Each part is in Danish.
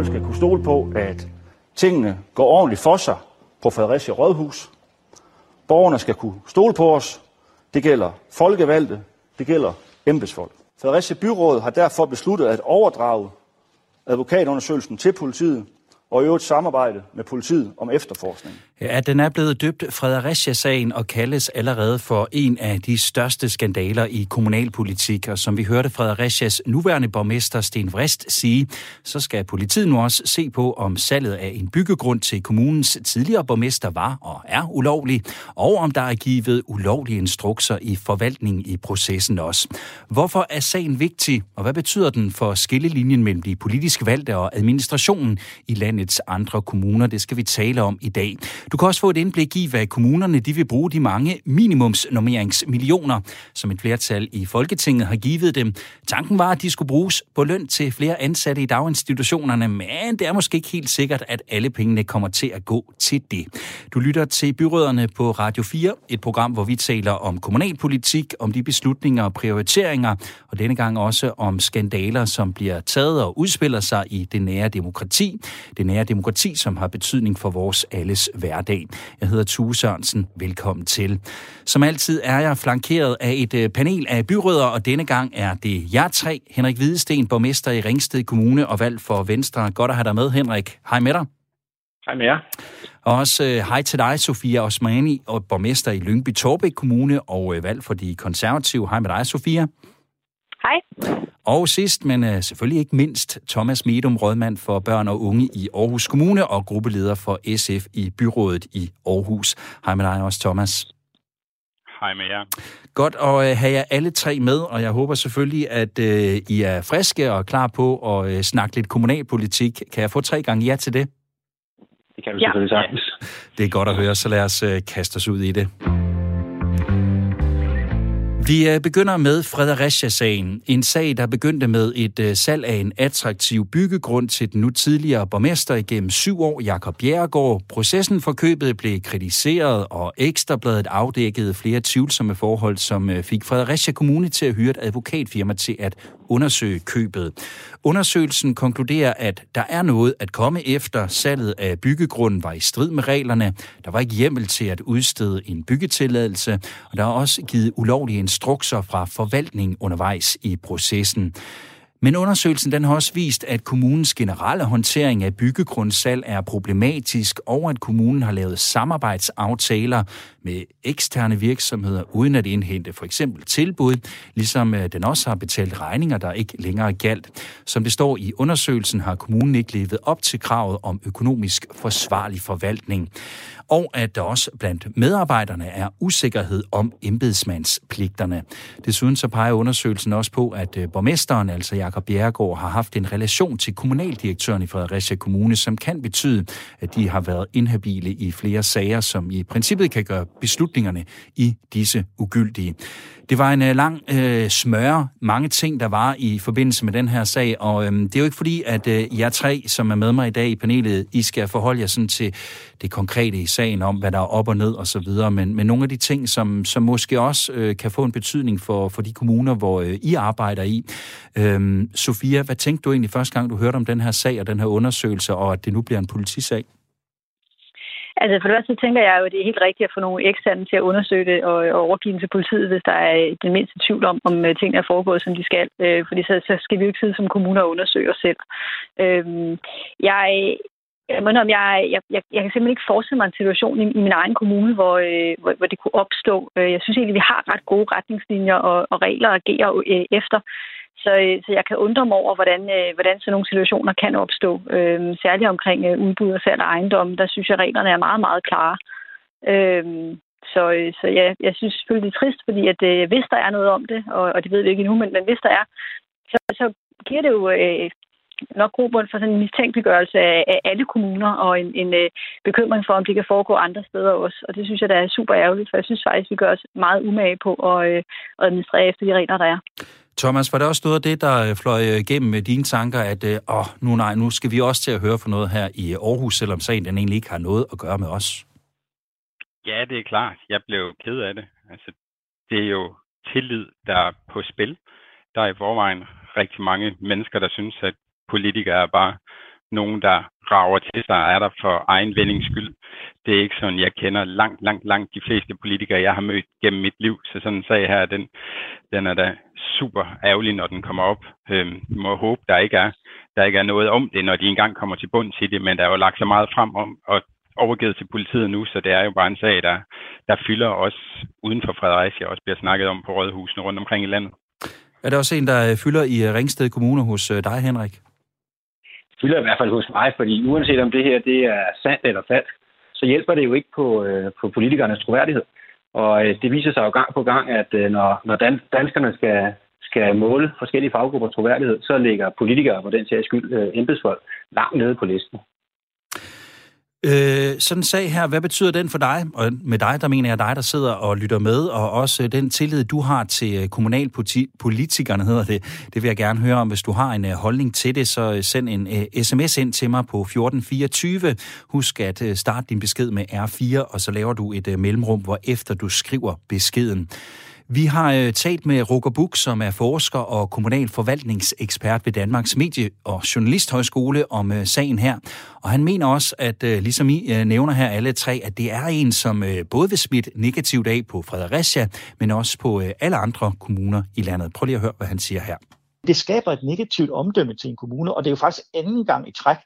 folk skal kunne stole på, at tingene går ordentligt for sig på Fredericia Rådhus. Borgerne skal kunne stole på os. Det gælder folkevalgte, det gælder embedsfolk. Fredericia Byråd har derfor besluttet at overdrage advokatundersøgelsen til politiet, og i øvrigt samarbejde med politiet om efterforskning. Ja, den er blevet døbt Fredericia-sagen og kaldes allerede for en af de største skandaler i kommunalpolitik. Og som vi hørte Fredericias nuværende borgmester Sten Vrist sige, så skal politiet nu også se på, om salget af en byggegrund til kommunens tidligere borgmester var og er ulovlig, og om der er givet ulovlige instrukser i forvaltningen i processen også. Hvorfor er sagen vigtig, og hvad betyder den for skillelinjen mellem de politiske valgte og administrationen i landets andre kommuner? Det skal vi tale om i dag. Du kan også få et indblik i, hvad kommunerne de vil bruge de mange minimumsnormeringsmillioner, som et flertal i Folketinget har givet dem. Tanken var, at de skulle bruges på løn til flere ansatte i daginstitutionerne, men det er måske ikke helt sikkert, at alle pengene kommer til at gå til det. Du lytter til Byråderne på Radio 4, et program, hvor vi taler om kommunalpolitik, om de beslutninger og prioriteringer, og denne gang også om skandaler, som bliver taget og udspiller sig i det nære demokrati. Det nære demokrati, som har betydning for vores alles hverdag. Jeg hedder Tue Sørensen. Velkommen til. Som altid er jeg flankeret af et øh, panel af byrødder, og denne gang er det jer tre. Henrik Hvidesten, borgmester i Ringsted Kommune og valg for Venstre. Godt at have dig med, Henrik. Hej med dig. Hej med jer. Og også øh, hej til dig, Sofia Osmani, og borgmester i Lyngby Torbæk Kommune og øh, valg for de konservative. Hej med dig, Sofia. Hej. Og sidst, men uh, selvfølgelig ikke mindst, Thomas Medum, rådmand for børn og unge i Aarhus Kommune og gruppeleder for SF i byrådet i Aarhus. Hej med dig også, Thomas. Hej med jer. Godt at uh, have jer alle tre med, og jeg håber selvfølgelig, at uh, I er friske og klar på at snakke lidt kommunalpolitik. Kan jeg få tre gange ja til det? Det kan vi ja. selvfølgelig sagtens. Det er godt at høre, så lad os uh, kaste os ud i det. Vi øh, begynder med Fredericia-sagen. En sag, der begyndte med et øh, salg af en attraktiv byggegrund til den nu tidligere borgmester igennem syv år, Jakob Bjerregaard. Processen for købet blev kritiseret, og Ekstrabladet afdækkede flere tvivlsomme forhold, som øh, fik Fredericia Kommune til at hyre et advokatfirma til at undersøge købet. Undersøgelsen konkluderer, at der er noget at komme efter. Salget af byggegrunden var i strid med reglerne. Der var ikke hjemmel til at udstede en byggetilladelse, og der er også givet ulovlige instrukser fra forvaltningen undervejs i processen. Men undersøgelsen den har også vist, at kommunens generelle håndtering af byggegrundssalg er problematisk, og at kommunen har lavet samarbejdsaftaler med eksterne virksomheder, uden at indhente for eksempel tilbud, ligesom øh, den også har betalt regninger, der ikke længere galt. Som det står i undersøgelsen, har kommunen ikke levet op til kravet om økonomisk forsvarlig forvaltning og at der også blandt medarbejderne er usikkerhed om embedsmandspligterne. Desuden så peger undersøgelsen også på, at øh, borgmesteren, altså Jakob Bjerregaard, har haft en relation til kommunaldirektøren i Fredericia Kommune, som kan betyde, at de har været inhabile i flere sager, som i princippet kan gøre beslutningerne i disse ugyldige. Det var en øh, lang øh, smøre, mange ting, der var i forbindelse med den her sag, og øh, det er jo ikke fordi, at øh, jer tre, som er med mig i dag i panelet, I skal forholde jer sådan til det konkrete i sagen om, hvad der er op og ned og så videre, men, men nogle af de ting, som, som måske også øh, kan få en betydning for, for de kommuner, hvor øh, I arbejder i. Øhm, Sofia, hvad tænkte du egentlig første gang, du hørte om den her sag og den her undersøgelse, og at det nu bliver en politisag? Altså for det første tænker jeg jo, at det er helt rigtigt at få nogle eksterne til at undersøge det og, og overgive den til politiet, hvis der er den mindste tvivl om, om øh, tingene er foregået, som de skal. Øh, fordi så, så skal vi jo ikke sidde som kommuner og undersøge os selv. Øh, jeg, jeg, mener, om jeg, jeg, jeg, jeg kan simpelthen ikke forestille mig en situation i, i min egen kommune, hvor, øh, hvor, hvor det kunne opstå. Øh, jeg synes egentlig, vi har ret gode retningslinjer og, og regler at agere øh, efter. Så, øh, så jeg kan undre mig over, hvordan, øh, hvordan sådan nogle situationer kan opstå. Øh, særligt omkring øh, udbud og salg af ejendom, der synes jeg, at reglerne er meget, meget klare. Øh, så, øh, så ja, jeg synes selvfølgelig, det er trist, fordi at, øh, hvis der er noget om det, og, og det ved vi ikke endnu, men, men hvis der er, så, så giver det jo øh, nok grobund for sådan en mistænkeliggørelse af, af alle kommuner, og en, en øh, bekymring for, om det kan foregå andre steder også. Og det synes jeg, der er super ærgerligt, for jeg synes faktisk, vi gør os meget umage på at, øh, at administrere efter de regler, der er. Thomas, var det også noget af det, der øh, fløj igennem med dine tanker, at øh, åh, nu, nej, nu skal vi også til at høre for noget her i Aarhus, selvom sagen den egentlig ikke har noget at gøre med os? Ja, det er klart. Jeg blev ked af det. Altså, det er jo tillid, der er på spil. Der er i forvejen rigtig mange mennesker, der synes, at politikere er bare nogen, der rager til sig er der for egen vendings skyld. Det er ikke sådan, jeg kender langt, langt, langt de fleste politikere, jeg har mødt gennem mit liv. Så sådan en sag her, den, den er da super ærgerlig, når den kommer op. Øhm, må håbe, der ikke, er, der ikke er noget om det, når de engang kommer til bunds i det, men der er jo lagt så meget frem om, og overgivet til politiet nu, så det er jo bare en sag, der, der fylder også uden for Fredericia, også bliver snakket om på rådhusene rundt omkring i landet. Er der også en, der øh, fylder i øh, Ringsted Kommune hos øh, dig, Henrik? Fylder i hvert fald hos mig, fordi uanset om det her det er sandt eller falsk, så hjælper det jo ikke på, øh, på politikernes troværdighed. Og øh, det viser sig jo gang på gang, at øh, når, når dan, danskerne skal, skal måle forskellige faggruppers troværdighed, så ligger politikere på den sags skyld øh, embedsfolk langt nede på listen. Øh, sådan en sag her, hvad betyder den for dig? Og med dig, der mener jeg dig, der sidder og lytter med, og også den tillid, du har til øh, kommunalpolitikerne, hedder det. Det vil jeg gerne høre om. Hvis du har en øh, holdning til det, så øh, send en uh, sms ind til mig på 1424. Husk at uh, starte din besked med R4, og så laver du et uh, mellemrum, hvor efter du skriver beskeden. Vi har øh, talt med Roger Buk, som er forsker og kommunal forvaltningsekspert ved Danmarks Medie- og Journalisthøjskole om øh, sagen her. Og han mener også, at øh, ligesom I øh, nævner her alle tre, at det er en, som øh, både vil smitte negativt af på Fredericia, men også på øh, alle andre kommuner i landet. Prøv lige at høre, hvad han siger her. Det skaber et negativt omdømme til en kommune, og det er jo faktisk anden gang i træk,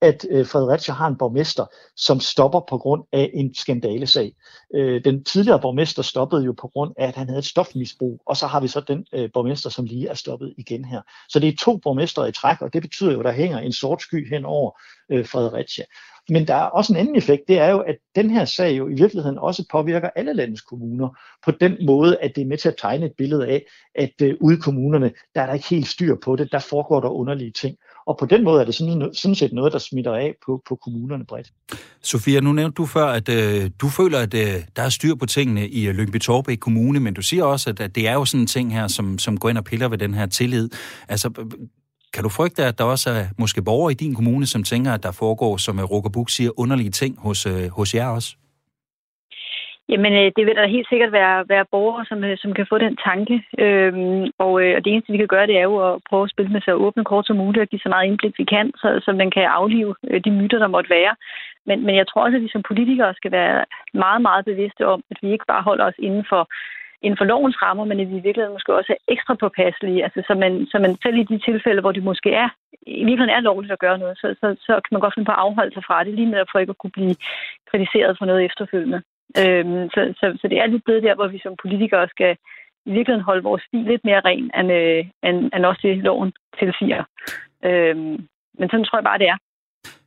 at øh, Fredericia har en borgmester, som stopper på grund af en skandalesag. Øh, den tidligere borgmester stoppede jo på grund af, at han havde et stofmisbrug, og så har vi så den øh, borgmester, som lige er stoppet igen her. Så det er to borgmester i træk, og det betyder jo, at der hænger en sort sky hen over øh, Fredericia. Men der er også en anden effekt, det er jo, at den her sag jo i virkeligheden også påvirker alle landets kommuner på den måde, at det er med til at tegne et billede af, at øh, ude i kommunerne, der er der ikke helt styr på det, der foregår der underlige ting. Og på den måde er det sådan, sådan set noget, der smitter af på, på kommunerne bredt. Sofia, nu nævnte du før, at øh, du føler, at øh, der er styr på tingene i øh, Lyngby Torbæk Kommune, men du siger også, at, at det er jo sådan en ting her, som, som går ind og piller ved den her tillid. Altså, kan du frygte, at der også er måske borgere i din kommune, som tænker, at der foregår, som Roger Buk siger, underlige ting hos, øh, hos jer også? Jamen, øh, det vil der helt sikkert være, være borgere, som, øh, som kan få den tanke. Øhm, og, øh, og det eneste, vi kan gøre, det er jo at prøve at spille med så åbne kort som muligt og give så meget indblik, vi kan, så, så man kan aflive øh, de myter, der måtte være. Men, men jeg tror også, at vi som politikere skal være meget, meget bevidste om, at vi ikke bare holder os inden for, inden for lovens rammer, men at vi i virkeligheden måske også er ekstra påpasselige. Altså, så, man, så man selv i de tilfælde, hvor det måske er, i virkeligheden er lovligt at gøre noget, så, så, så kan man godt finde på at afholde sig fra det, lige med for ikke at kunne blive kritiseret for noget efterfølgende. Øhm, så, så, så det er lidt blevet der, hvor vi som politikere skal i virkeligheden holde vores stil lidt mere ren, end, øh, end, end også det, loven tilsiger. Øhm, men sådan tror jeg bare, det er.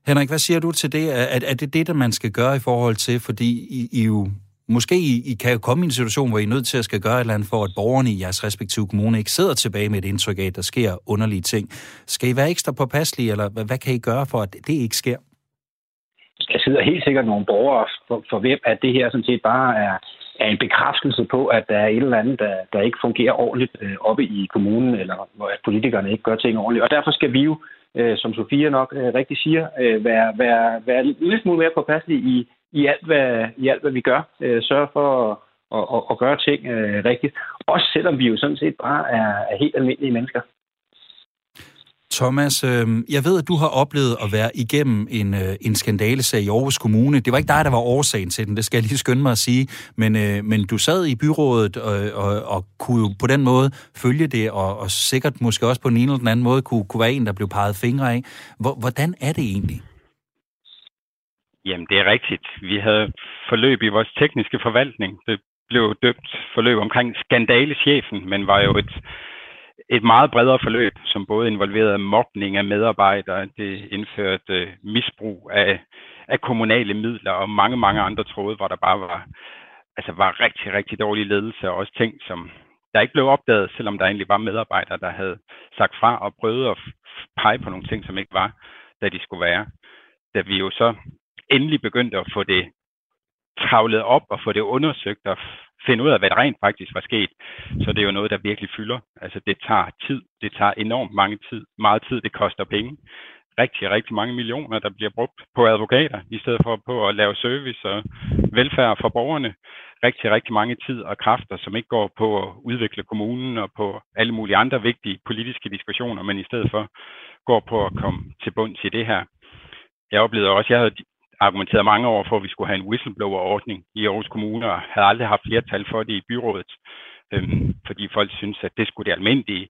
Henrik, hvad siger du til det? Er, er det det, der man skal gøre i forhold til, fordi I, I jo Måske I, I kan jo komme i en situation, hvor I er nødt til at skal gøre et eller andet for, at borgerne i jeres respektive kommune ikke sidder tilbage med et indtryk af, at der sker underlige ting. Skal I være ekstra påpasselige, eller hvad, hvad kan I gøre for, at det ikke sker? Der sidder helt sikkert nogle borgere, for, for hvem at det her sådan set bare er, er en bekræftelse på, at der er et eller andet, der, der ikke fungerer ordentligt øh, oppe i kommunen, eller hvor at politikerne ikke gør ting ordentligt. Og derfor skal vi jo, øh, som Sofia nok øh, rigtig siger, øh, være, være, være lidt smule mere påpasselige i, i, alt, hvad, i alt, hvad vi gør. Øh, sørge for at, at, at, at gøre ting øh, rigtigt. Også selvom vi jo sådan set bare er, er helt almindelige mennesker. Thomas, øh, jeg ved, at du har oplevet at være igennem en, øh, en skandalesag i Aarhus Kommune. Det var ikke dig, der var årsagen til den, det skal jeg lige skynde mig at sige. Men, øh, men du sad i byrådet og, og, og kunne jo på den måde følge det, og, og sikkert måske også på en eller anden måde kunne, kunne være en, der blev peget fingre af. Hvordan er det egentlig? Jamen, det er rigtigt. Vi havde forløb i vores tekniske forvaltning. Det blev døbt forløb omkring skandalechefen, men var jo et et meget bredere forløb, som både involverede mobning af medarbejdere, det indførte øh, misbrug af, af kommunale midler og mange, mange andre tråde, hvor der bare var, altså var rigtig, rigtig dårlig ledelse og også ting, som der ikke blev opdaget, selvom der egentlig var medarbejdere, der havde sagt fra og prøvet at pege på nogle ting, som ikke var, da de skulle være. Da vi jo så endelig begyndte at få det travlet op og få det undersøgt og finde ud af, hvad der rent faktisk var sket, så det er jo noget, der virkelig fylder. Altså det tager tid, det tager enormt mange tid, meget tid, det koster penge. Rigtig, rigtig mange millioner, der bliver brugt på advokater, i stedet for på at lave service og velfærd for borgerne. Rigtig, rigtig mange tid og kræfter, som ikke går på at udvikle kommunen og på alle mulige andre vigtige politiske diskussioner, men i stedet for går på at komme til bunds i det her. jeg oplevede også, jeg havde argumenteret mange år for, at vi skulle have en whistleblower-ordning i Aarhus Kommune, og havde aldrig haft flertal for det i byrådet, øhm, fordi folk synes, at det skulle det almindelige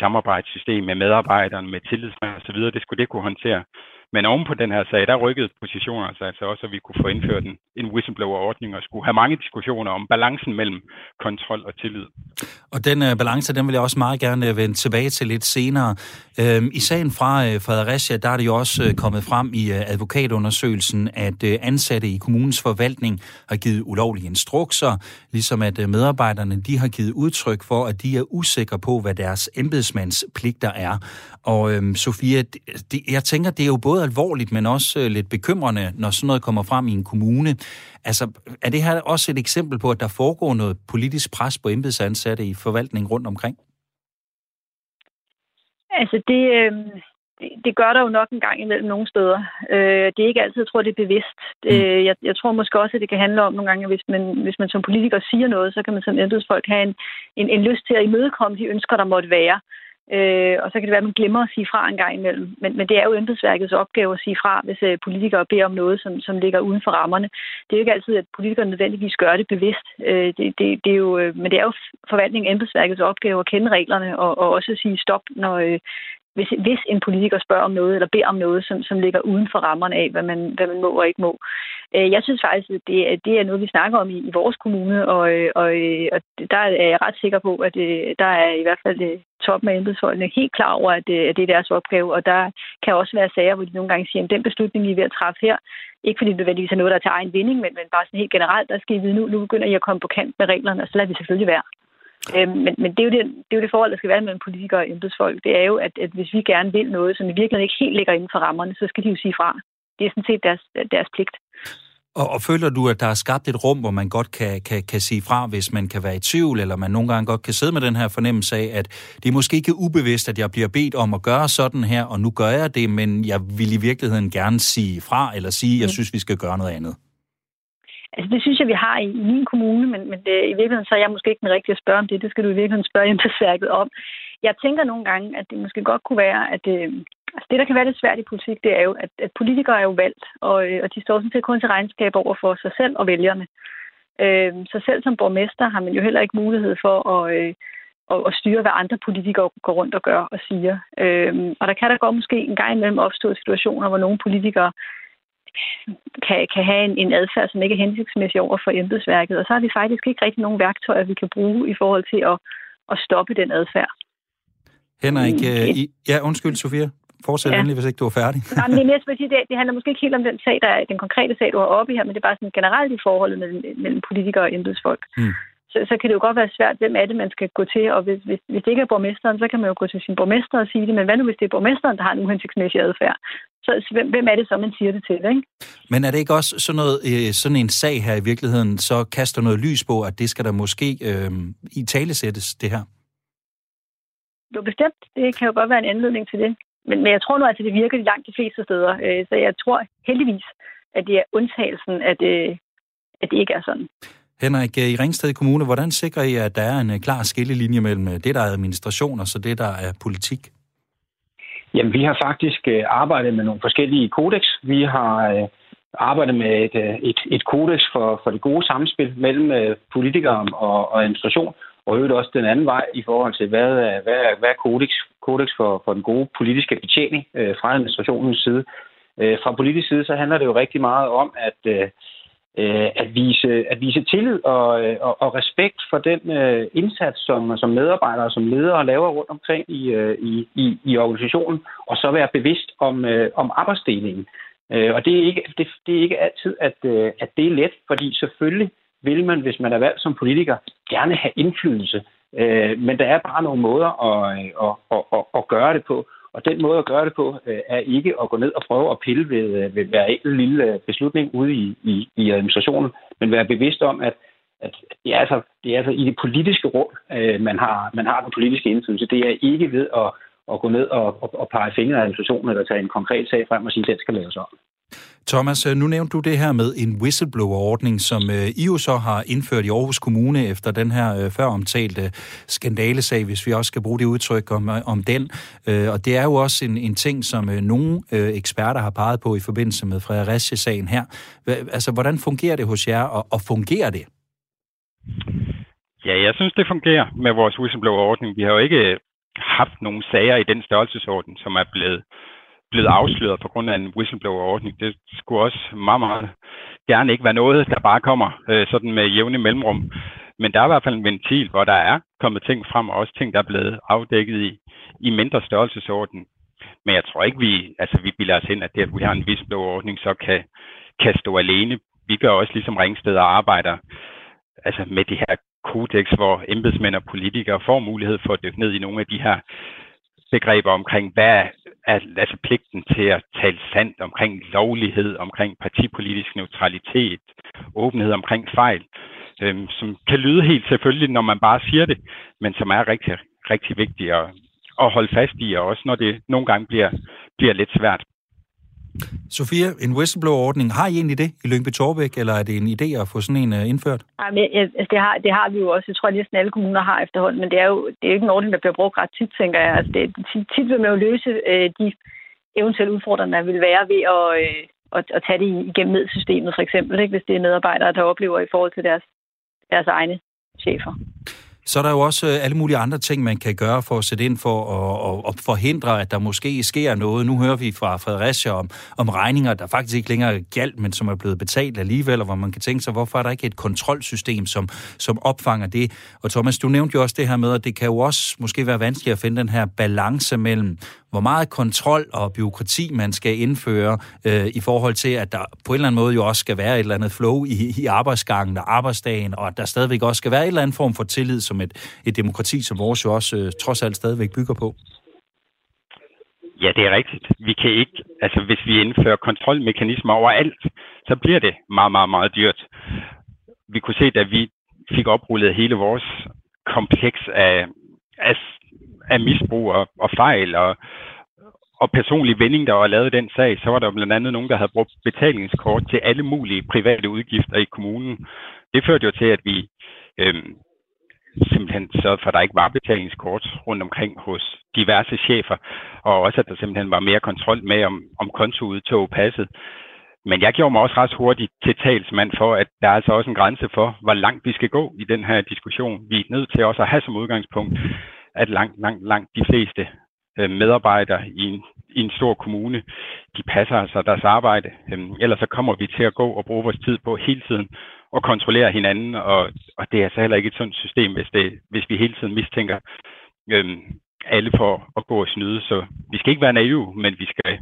samarbejdssystem med medarbejderne, med tillidsmænd osv., det skulle det kunne håndtere. Men oven på den her sag, der rykkede positioner sig altså, altså også, at vi kunne få indført en, en whistleblower-ordning og skulle have mange diskussioner om balancen mellem kontrol og tillid. Og den uh, balance, den vil jeg også meget gerne øh, vende tilbage til lidt senere. Uh, I sagen fra uh, Fredericia, der er det jo også uh, kommet frem i uh, advokatundersøgelsen, at uh, ansatte i kommunens forvaltning har givet ulovlige instrukser, ligesom at uh, medarbejderne de har givet udtryk for, at de er usikre på, hvad deres embedsmandspligter er. Og øhm, uh, Sofia, det, jeg tænker, det er jo både alvorligt, men også øh, lidt bekymrende, når sådan noget kommer frem i en kommune. Altså, er det her også et eksempel på, at der foregår noget politisk pres på embedsansatte i forvaltningen rundt omkring? Altså, det, øh, det, det gør der jo nok en gang imellem nogle steder. Øh, det er ikke altid, jeg tror, det er bevidst. Mm. jeg, jeg tror måske også, at det kan handle om nogle gange, at hvis man, hvis man som politiker siger noget, så kan man som embedsfolk have en, en, en lyst til at imødekomme de ønsker, der måtte være. Øh, og så kan det være, at man glemmer at sige fra en gang imellem. Men, men det er jo embedsværkets opgave at sige fra, hvis øh, politikere beder om noget, som, som ligger uden for rammerne. Det er jo ikke altid, at politikere nødvendigvis gør det bevidst. Øh, det, det, det er jo, øh, men det er jo forvaltningen embedsværkets opgave at kende reglerne og, og også sige stop, når, øh, hvis, hvis en politiker spørger om noget, eller beder om noget, som, som ligger uden for rammerne af, hvad man, hvad man må og ikke må. Øh, jeg synes faktisk, at det, det er noget, vi snakker om i, i vores kommune, og, øh, og, øh, og der er jeg ret sikker på, at det, der er i hvert fald toppen af embedsholdene helt klar over, at det, at det er deres opgave, og der kan også være sager, hvor de nogle gange siger, at den beslutning, I er ved at træffe her, ikke fordi det nødvendigvis er noget, der er til egen vinding, men, men bare sådan helt generelt, der skal I vide, nu, nu begynder I at komme på kant med reglerne, og så lader vi selvfølgelig være. Øh, men, men det, er jo det, det er jo det forhold, der skal være mellem politikere og embedsfolk. Det er jo, at, at hvis vi gerne vil noget, som i virkeligheden ikke helt ligger inden for rammerne, så skal de jo sige fra. Det er sådan set deres, deres pligt. Og, og føler du, at der er skabt et rum, hvor man godt kan, kan, kan sige fra, hvis man kan være i tvivl, eller man nogle gange godt kan sidde med den her fornemmelse af, at det er måske ikke ubevidst, at jeg bliver bedt om at gøre sådan her, og nu gør jeg det, men jeg vil i virkeligheden gerne sige fra, eller sige, at jeg mm. synes, vi skal gøre noget andet? Altså, det synes jeg, vi har i, i min kommune, men, men det, i virkeligheden så er jeg måske ikke den rigtige at spørge om det. Det skal du i virkeligheden spørge embedsværket om. Jeg tænker nogle gange, at det måske godt kunne være, at øh, altså det, der kan være lidt svært i politik, det er jo, at, at politikere er jo valgt, og, øh, og de står sådan set kun til regnskab over for sig selv og vælgerne. Øh, så selv som borgmester har man jo heller ikke mulighed for at, øh, at, at styre, hvad andre politikere går rundt og gør og siger. Øh, og der kan der godt måske en gang imellem opstå situationer, hvor nogle politikere kan, kan have en, en adfærd, som ikke er hensigtsmæssig over for embedsværket. Og så har vi faktisk ikke rigtig nogen værktøjer, vi kan bruge i forhold til at, at stoppe den adfærd. Henrik, mm. øh, I, ja, undskyld, Sofia. Fortsæt ja. endelig, hvis ikke du er færdig. Nej, men det, sige, det, det handler måske ikke helt om den sag, der er, den konkrete sag, du har oppe her, men det er bare sådan generelt i forholdet mellem, mellem politikere og embedsfolk. Mm så, så kan det jo godt være svært, hvem er det, man skal gå til. Og hvis, hvis, hvis det ikke er borgmesteren, så kan man jo gå til sin borgmester og sige det. Men hvad nu, hvis det er borgmesteren, der har en uhensigtsmæssig adfærd? Så, så hvem, hvem er det så, man siger det til? Ikke? Men er det ikke også sådan, noget, øh, sådan en sag her i virkeligheden, så kaster noget lys på, at det skal der måske øh, i tale sættes, det her? Jo, bestemt. Det kan jo godt være en anledning til det. Men, men jeg tror nu, at det virker langt de fleste steder. Øh, så jeg tror heldigvis, at det er undtagelsen, at, øh, at det ikke er sådan. Henrik, i Ringsted Kommune, hvordan sikrer I, at der er en øh, klar skillelinje mellem øh, det, der er administration, og så det, der er politik? Jamen, vi har faktisk øh, arbejdet med nogle forskellige kodex. Vi har øh, arbejdet med et, øh, et, et kodex for, for det gode samspil mellem politikere og, og administration, og øvrigt også den anden vej i forhold til, hvad, hvad, hvad er kodex, kodex for, for den gode politiske betjening fra administrationens side. Fra politisk side, så handler det jo rigtig meget om, at øh, Øh, at, vise, at vise tillid og, øh, og, og respekt for den øh, indsats, som, som medarbejdere som ledere laver rundt omkring i, øh, i, i, i organisationen, og så være bevidst om, øh, om arbejdsdelingen. Øh, og det er ikke, det, det er ikke altid, at, øh, at det er let, fordi selvfølgelig vil man, hvis man er valgt som politiker, gerne have indflydelse. Øh, men der er bare nogle måder at, øh, at, at, at, at gøre det på. Og den måde at gøre det på øh, er ikke at gå ned og prøve at pille ved, øh, ved hver enkelt lille øh, beslutning ude i, i, i administrationen, men være bevidst om, at, at det, er altså, det er altså i det politiske rum, øh, man, har, man har den politiske indflydelse. Det er ikke ved at, at gå ned og, og, og pege fingre af administrationen eller tage en konkret sag frem og sige, at den skal laves om. Thomas, øh, nu nævnte du det her med en whistleblower-ordning, som øh, I jo så har indført i Aarhus Kommune efter den her øh, før omtalte skandalesag, hvis vi også skal bruge det udtryk om, øh, om den. Øh, og det er jo også en, en ting, som nogle eksperter har peget på i forbindelse med Fredericia-sagen her. Altså, hvordan fungerer det hos jer, og, og fungerer det? Ja, jeg synes, det fungerer med vores whistleblower-ordning. Vi har jo ikke haft nogle sager i den størrelsesorden, som er blevet blevet afsløret på grund af en whistleblower-ordning. Det skulle også meget, meget gerne ikke være noget, der bare kommer øh, sådan med jævne mellemrum. Men der er i hvert fald en ventil, hvor der er kommet ting frem, og også ting, der er blevet afdækket i, i mindre størrelsesorden. Men jeg tror ikke, vi, altså, vi bilder os ind, at det, at vi har en whistleblower-ordning, så kan, kan stå alene. Vi gør også ligesom Ringsted og arbejder altså med de her kodex, hvor embedsmænd og politikere får mulighed for at dykke ned i nogle af de her begreber omkring, hvad er altså pligten til at tale sandt omkring lovlighed, omkring partipolitisk neutralitet, åbenhed omkring fejl, øhm, som kan lyde helt selvfølgelig, når man bare siger det, men som er rigtig, rigtig vigtigt at, at holde fast i, og også når det nogle gange bliver, bliver lidt svært. Sofia, en whistleblower-ordning, har I egentlig det i Lyngby Torbæk, eller er det en idé at få sådan en uh, indført? Nej, men, altså, det, har, det har vi jo også. Jeg tror, at næsten alle kommuner har efterhånden, men det er jo det er ikke en ordning, der bliver brugt ret tit, tænker jeg. Altså, det, tit vil man jo løse øh, de eventuelle udfordringer, der vil være ved at, øh, at, at tage det igennem systemet, for eksempel, ikke? hvis det er medarbejdere, der oplever i forhold til deres, deres egne chefer. Så er der jo også øh, alle mulige andre ting, man kan gøre for at sætte ind for at, at, at forhindre, at der måske sker noget. Nu hører vi fra Fredericia om, om regninger, der faktisk ikke længere galt, men som er blevet betalt alligevel, og hvor man kan tænke sig, hvorfor er der ikke et kontrolsystem, som, som opfanger det? Og Thomas, du nævnte jo også det her med, at det kan jo også måske være vanskeligt at finde den her balance mellem, hvor meget kontrol og byråkrati man skal indføre øh, i forhold til, at der på en eller anden måde jo også skal være et eller andet flow i, i arbejdsgangen og arbejdsdagen, og at der stadigvæk også skal være en eller anden form for tillid, som et, et demokrati som vores jo også øh, trods alt stadigvæk bygger på. Ja, det er rigtigt. Vi kan ikke, altså hvis vi indfører kontrolmekanismer overalt, så bliver det meget, meget, meget dyrt. Vi kunne se, da vi fik oprullet hele vores kompleks af, af af misbrug og, og fejl og, og personlig vending, der var lavet den sag, så var der blandt andet nogen, der havde brugt betalingskort til alle mulige private udgifter i kommunen. Det førte jo til, at vi øhm, simpelthen sørgede for, at der ikke var betalingskort rundt omkring hos diverse chefer, og også at der simpelthen var mere kontrol med, om, om kontoudtog passet. Men jeg gjorde mig også ret hurtigt til talsmand for, at der er altså også en grænse for, hvor langt vi skal gå i den her diskussion. Vi er nødt til også at have som udgangspunkt, at langt, langt, langt de fleste øh, medarbejdere i en, i en stor kommune, de passer altså deres arbejde. Øhm, ellers så kommer vi til at gå og bruge vores tid på hele tiden at kontrollere hinanden, og, og det er altså heller ikke et sundt system, hvis, det, hvis vi hele tiden mistænker øhm, alle for at gå og snyde. Så vi skal ikke være naive, men vi skal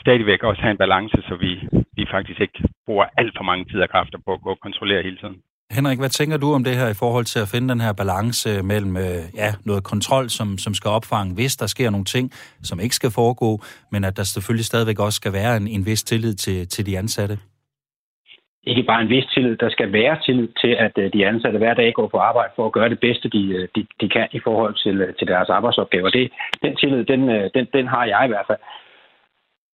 stadigvæk også have en balance, så vi, vi faktisk ikke bruger alt for mange tid og kræfter på at gå og kontrollere hele tiden. Henrik, hvad tænker du om det her i forhold til at finde den her balance mellem øh, ja, noget kontrol, som, som skal opfange, hvis der sker nogle ting, som ikke skal foregå, men at der selvfølgelig stadigvæk også skal være en, en vis tillid til, til de ansatte? Ikke bare en vis tillid, der skal være tillid til, at øh, de ansatte hver dag går på arbejde for at gøre det bedste, de, øh, de, de kan i forhold til, til deres arbejdsopgaver. Det, den tillid, den, den, den har jeg i hvert fald.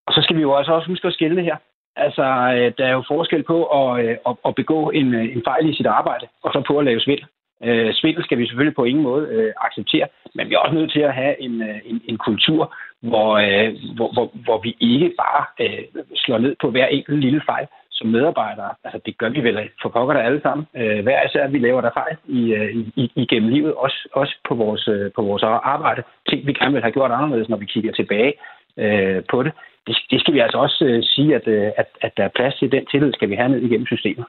Og så skal vi jo altså også huske at skille her. Altså, øh, der er jo forskel på at, øh, at, at begå en, øh, en fejl i sit arbejde, og så på at lave svindel. Øh, svindel skal vi selvfølgelig på ingen måde øh, acceptere, men vi er også nødt til at have en, en, en kultur, hvor, øh, hvor, hvor, hvor vi ikke bare øh, slår ned på hver enkelt lille fejl som medarbejdere. Altså, det gør vi vel for pokker der alle sammen. Øh, hver især, vi laver der fejl i, i, igennem livet, også, også på, vores, på vores arbejde. Ting, vi gerne vil have gjort anderledes, når vi kigger tilbage øh, på det det, det skal vi altså også øh, sige, at, øh, at, at der er plads til den tillid, skal vi have ned igennem systemet.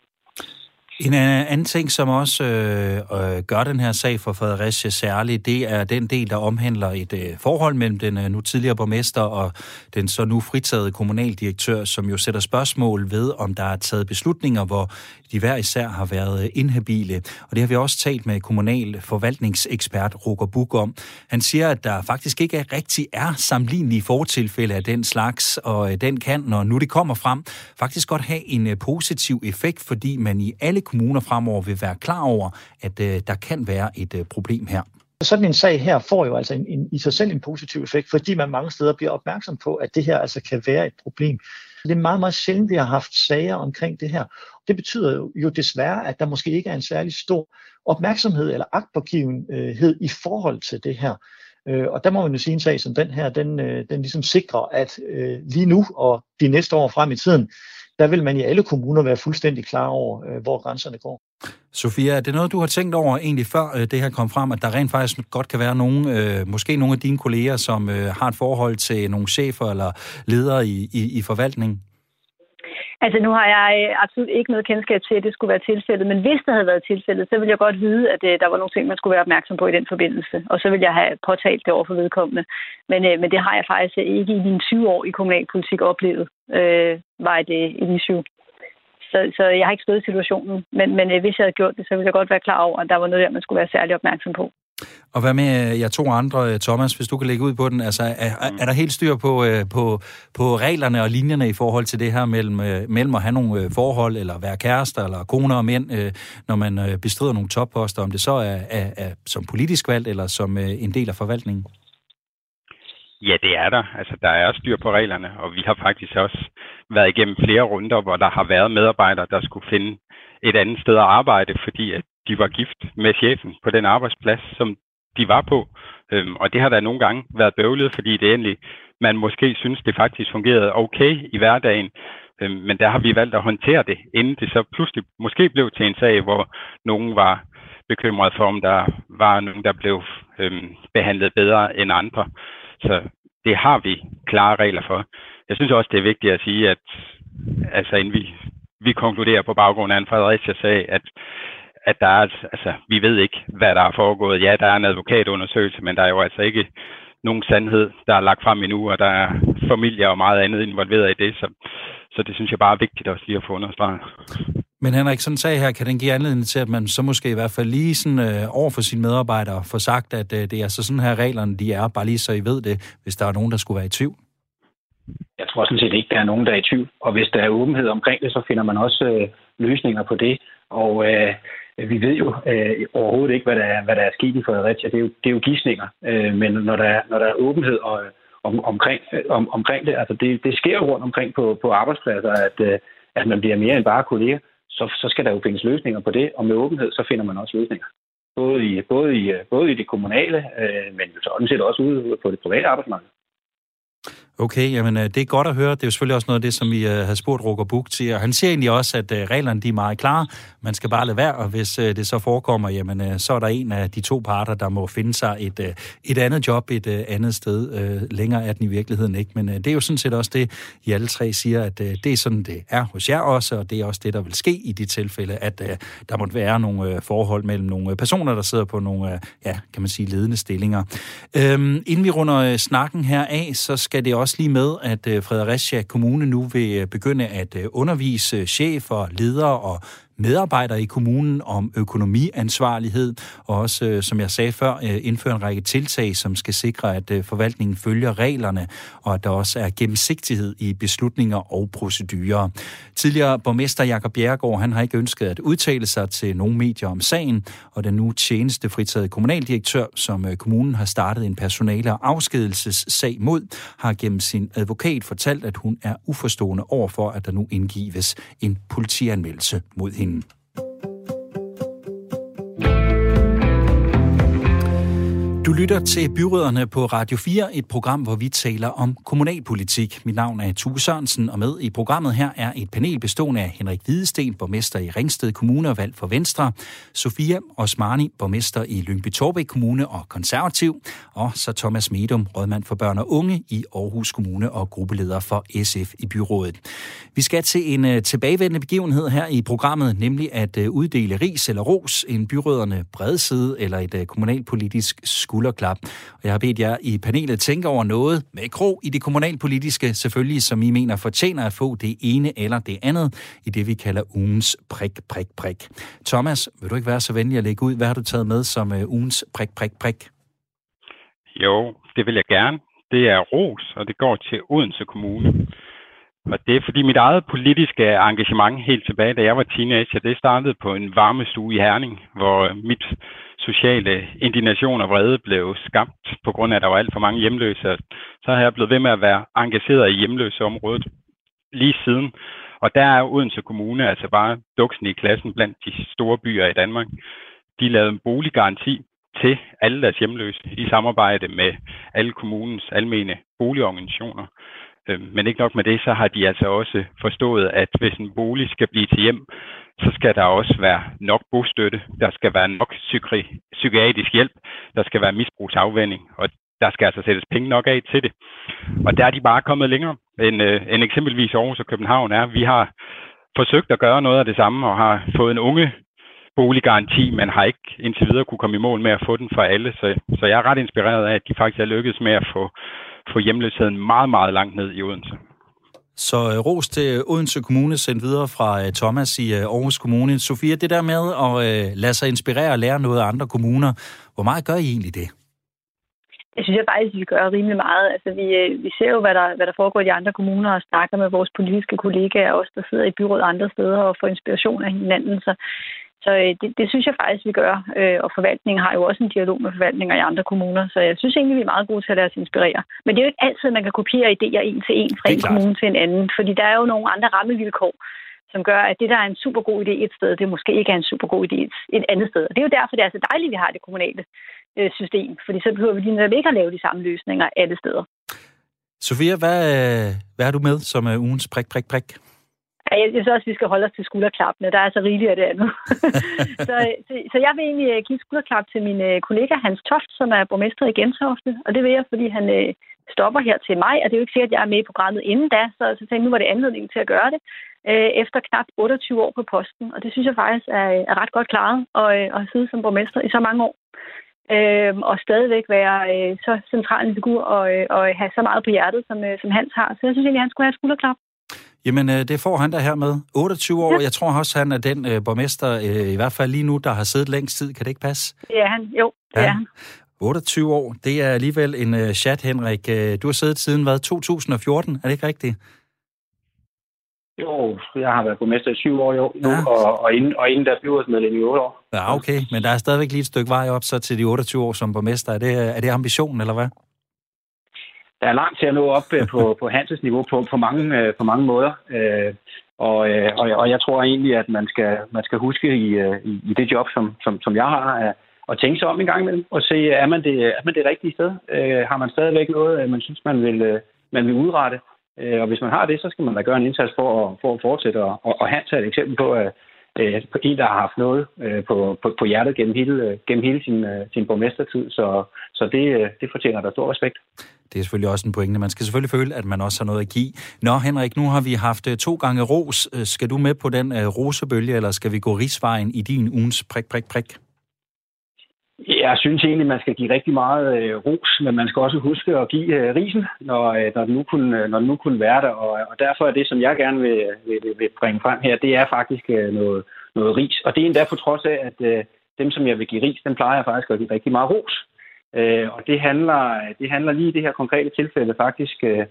En anden ting, som også øh, øh, gør den her sag for Fredericia særlig, det er den del, der omhandler et øh, forhold mellem den øh, nu tidligere borgmester og den så nu fritagede kommunaldirektør, som jo sætter spørgsmål ved, om der er taget beslutninger, hvor de hver især har været øh, inhabile. Og det har vi også talt med kommunal forvaltningsekspert Roger Buk om. Han siger, at der faktisk ikke rigtig er sammenlignelige fortilfælde af den slags, og øh, den kan, når nu det kommer frem, faktisk godt have en øh, positiv effekt, fordi man i alle kommuner fremover vil være klar over, at øh, der kan være et øh, problem her. Sådan en sag her får jo altså en, en, i sig selv en positiv effekt, fordi man mange steder bliver opmærksom på, at det her altså kan være et problem. Det er meget, meget sjældent, vi har haft sager omkring det her. Det betyder jo, jo desværre, at der måske ikke er en særlig stor opmærksomhed eller agtpågivenhed øh, i forhold til det her. Øh, og der må man jo sige en sag som den her, den, den ligesom sikrer, at lige nu og de næste år frem i tiden, der vil man i alle kommuner være fuldstændig klar over, øh, hvor grænserne går. Sofia, er det noget, du har tænkt over egentlig før øh, det her kom frem, at der rent faktisk godt kan være nogen, øh, måske nogle af dine kolleger, som har et forhold til nogle chefer eller ledere i, i, i forvaltningen? Altså nu har jeg øh, absolut ikke noget kendskab til, at det skulle være tilfældet, men hvis det havde været tilfældet, så ville jeg godt vide, at øh, der var nogle ting, man skulle være opmærksom på i den forbindelse, og så ville jeg have påtalt det over for vedkommende. Men, øh, men det har jeg faktisk ikke i mine 20 år i kommunalpolitik oplevet, øh, var et, et issue. Så, så jeg har ikke stået i situationen, men, men hvis jeg havde gjort det, så ville jeg godt være klar over, at der var noget der, man skulle være særlig opmærksom på. Og hvad med øh, jer to andre, øh, Thomas, hvis du kan lægge ud på den? Altså, er, er der helt styr på, øh, på, på reglerne og linjerne i forhold til det her mellem, mellem at have nogle forhold, eller være kærester, eller koner og mænd, når man bestrider nogle topposter, om det så er, er, er som politisk valgt, eller som en del af forvaltningen? Ja, det er der. Altså, der er styr på reglerne, og vi har faktisk også været igennem flere runder, hvor der har været medarbejdere, der skulle finde et andet sted at arbejde, fordi at de var gift med chefen på den arbejdsplads, som de var på. Øhm, og det har der nogle gange været bøvlet, fordi det endelig, man måske synes, det faktisk fungerede okay i hverdagen. Øhm, men der har vi valgt at håndtere det, inden det så pludselig måske blev til en sag, hvor nogen var bekymret for, om der var nogen, der blev øhm, behandlet bedre end andre. Så det har vi klare regler for. Jeg synes også, det er vigtigt at sige, at altså, inden vi, vi konkluderer på baggrund af en Fredericia-sag, at at der er, altså, vi ved ikke, hvad der er foregået. Ja, der er en advokatundersøgelse, men der er jo altså ikke nogen sandhed, der er lagt frem endnu, og der er familie og meget andet involveret i det, så, så det synes jeg bare er vigtigt også lige at få understreget. Men Henrik, sådan en sag her, kan den give anledning til, at man så måske i hvert fald lige sådan, øh, over for sine medarbejdere får sagt, at øh, det er altså sådan her reglerne, de er, bare lige så I ved det, hvis der er nogen, der skulle være i tvivl? Jeg tror sådan set ikke, der er nogen, der er i tvivl. Og hvis der er åbenhed omkring det, så finder man også øh, løsninger på det. Og øh, vi ved jo øh, overhovedet ikke, hvad der, er, hvad der er sket i Fredericia. Det er jo, det er jo gissninger. Øh, men når der, er, når der er åbenhed og, om, omkring, øh, om, omkring det, altså det, det sker rundt omkring på, på arbejdspladser, at, øh, at man bliver mere end bare kollega, så, så skal der jo findes løsninger på det, og med åbenhed, så finder man også løsninger. Både i, både i, øh, både i det kommunale, øh, men sådan set også ude på det private arbejdsmarked. Okay, jamen øh, det er godt at høre. Det er jo selvfølgelig også noget af det, som vi uh, øh, havde spurgt Roger Buk til. Og han siger egentlig også, at uh, reglerne de er meget klare. Man skal bare lade være, og hvis uh, det så forekommer, jamen uh, så er der en af de to parter, der må finde sig et, uh, et andet job et uh, andet sted. Uh, længere er den i virkeligheden ikke. Men uh, det er jo sådan set også det, I alle tre siger, at uh, det er sådan, det er hos jer også, og det er også det, der vil ske i de tilfælde, at uh, der måtte være nogle uh, forhold mellem nogle personer, der sidder på nogle, uh, ja, kan man sige, ledende stillinger. Uh, inden vi runder uh, snakken her af, så skal det også også lige med, at øh, Fredericia Kommune nu vil øh, begynde at øh, undervise chefer, ledere og medarbejdere i kommunen om økonomiansvarlighed, og også, øh, som jeg sagde før, øh, indføre en række tiltag, som skal sikre, at øh, forvaltningen følger reglerne, og at der også er gennemsigtighed i beslutninger og procedurer. Tidligere borgmester Jakob Bjerregaard, han har ikke ønsket at udtale sig til nogen medier om sagen, og den nu tjenestefritaget kommunaldirektør, som kommunen har startet en personale- og afskedelsessag mod, har gennem sin advokat fortalt, at hun er uforstående over for, at der nu indgives en politianmeldelse mod hende. Hmm. Lytter til Byråderne på Radio 4, et program, hvor vi taler om kommunalpolitik. Mit navn er Tue Sørensen, og med i programmet her er et panel bestående af Henrik Hvidesten, borgmester i Ringsted Kommune og valgt for Venstre, Sofia Osmani, borgmester i Lyngby Torbæk Kommune og konservativ, og så Thomas Medum, rådmand for børn og unge i Aarhus Kommune og gruppeleder for SF i byrådet. Vi skal til en øh, tilbagevendende begivenhed her i programmet, nemlig at øh, uddele ris eller ros, en byråderne bredside eller et øh, kommunalpolitisk skulder skulderklap. Og jeg har bedt jer i panelet tænke over noget med kro i det kommunalpolitiske, selvfølgelig, som I mener fortjener at få det ene eller det andet i det, vi kalder ugens prik, prik, prik. Thomas, vil du ikke være så venlig at lægge ud? Hvad har du taget med som øh, ugens prik, prik, prik? Jo, det vil jeg gerne. Det er ros, og det går til Odense Kommune. Og det er fordi mit eget politiske engagement helt tilbage, da jeg var teenager, det startede på en varmestue i Herning, hvor øh, mit sociale indignation og vrede blev skabt på grund af, at der var alt for mange hjemløse. Så har jeg blevet ved med at være engageret i hjemløseområdet. lige siden. Og der er Odense Kommune altså bare duksen i klassen blandt de store byer i Danmark. De lavede en boliggaranti til alle deres hjemløse i samarbejde med alle kommunens almene boligorganisationer. Øhm, men ikke nok med det, så har de altså også forstået, at hvis en bolig skal blive til hjem, så skal der også være nok bostøtte, der skal være nok psyki- psykiatrisk hjælp, der skal være misbrugsafvænding, og der skal altså sættes penge nok af til det. Og der er de bare kommet længere, end, øh, end eksempelvis Aarhus og København er. Vi har forsøgt at gøre noget af det samme, og har fået en unge boliggaranti, men har ikke indtil videre kunne komme i mål med at få den for alle. Så, så jeg er ret inspireret af, at de faktisk er lykkedes med at få, få hjemløsheden meget, meget langt ned i Odense. Så uh, ros til Odense Kommune, sendt videre fra uh, Thomas i uh, Aarhus Kommune. Sofia, det der med at uh, lade sig inspirere og lære noget af andre kommuner, hvor meget gør I egentlig det? Jeg synes jeg faktisk, vi gør rimelig meget. Altså, vi, vi ser jo, hvad der, hvad der foregår i de andre kommuner, og snakker med vores politiske kollegaer, også der sidder i byrådet andre steder, og får inspiration af hinanden. Så så øh, det, det synes jeg faktisk, vi gør. Øh, og forvaltningen har jo også en dialog med forvaltninger i andre kommuner. Så jeg synes egentlig, vi er meget gode til at lade os inspirere. Men det er jo ikke altid, man kan kopiere idéer en til en fra en kommune til en anden. Fordi der er jo nogle andre rammevilkår, som gør, at det, der er en super god idé et sted, det måske ikke er en super god idé et andet sted. Og det er jo derfor, det er så dejligt, at vi har det kommunale øh, system. Fordi så behøver vi lige netop ikke at lave de samme løsninger alle steder. Sofia, hvad, hvad er du med som ugens prik, prik, prik? Ja, jeg synes også, at vi skal holde os til skulderklappene. Der er så rigeligt af det andet. så, så, så jeg vil egentlig øh, give skulderklap til min øh, kollega Hans Toft, som er borgmester i Gentofte. Og det vil jeg, fordi han øh, stopper her til mig, og det er jo ikke sikkert, at jeg er med i programmet inden da, så, så tænkte jeg, nu var det anledning til at gøre det, øh, efter knap 28 år på posten. Og det synes jeg faktisk er, er ret godt klaret, at, øh, at sidde som borgmester i så mange år. Øh, og stadigvæk være øh, så central en figur og, øh, og have så meget på hjertet, som, øh, som Hans har. Så jeg synes egentlig, at han skulle have skulderklap. Jamen, øh, det får han der her med. 28 år. Ja. Jeg tror også, han er den øh, borgmester, øh, i hvert fald lige nu, der har siddet længst tid. Kan det ikke passe? Ja, han. Jo, det ja. er han. 28 år, det er alligevel en uh, chat, Henrik. Du har siddet siden, hvad, 2014? Er det ikke rigtigt? Jo, jeg har været borgmester i syv år jo, nu, ja. og, og, inden, og inden der blev medlem i otte år. Ja, okay. Men der er stadigvæk lige et stykke vej op så til de 28 år som borgmester. Er det, er det ambitionen, eller hvad? Der er langt til at nå op øh, på, på Hanses niveau på, på, mange, øh, på mange måder. Øh, og, og, og jeg tror egentlig, at man skal, man skal huske i, i, i det job, som, som, som jeg har, at, tænke sig om en gang imellem og se, er man det, er man det rigtige sted? Har man stadigvæk noget, man synes, man vil, man vil udrette? Og hvis man har det, så skal man da gøre en indsats for at, for at fortsætte. Og, og, og Hans er et eksempel på, at en, der har haft noget på, på, på hjertet gennem hele, gennem hele sin, sin borgmestertid. Så, så det, det fortjener der stor respekt. Det er selvfølgelig også en pointe. Man skal selvfølgelig føle, at man også har noget at give. Nå, Henrik, nu har vi haft øh, to gange ros. Øh, skal du med på den uh, rosebølge, eller skal vi gå rigsvejen i din ugens prik, prik, prik? Jeg synes egentlig, man skal give rigtig meget uh, ros, men man skal også huske at give uh, risen, når, uh, når, den nu kunne, når den nu kunne være der. Og, og derfor er det, som jeg gerne vil, vil, vil bringe frem her, det er faktisk uh, noget, noget ris. Og det er endda på trods af, at uh, dem, som jeg vil give ris, dem plejer jeg faktisk at give rigtig meget ros. Øh, og det handler, det handler lige i det her konkrete tilfælde faktisk øh,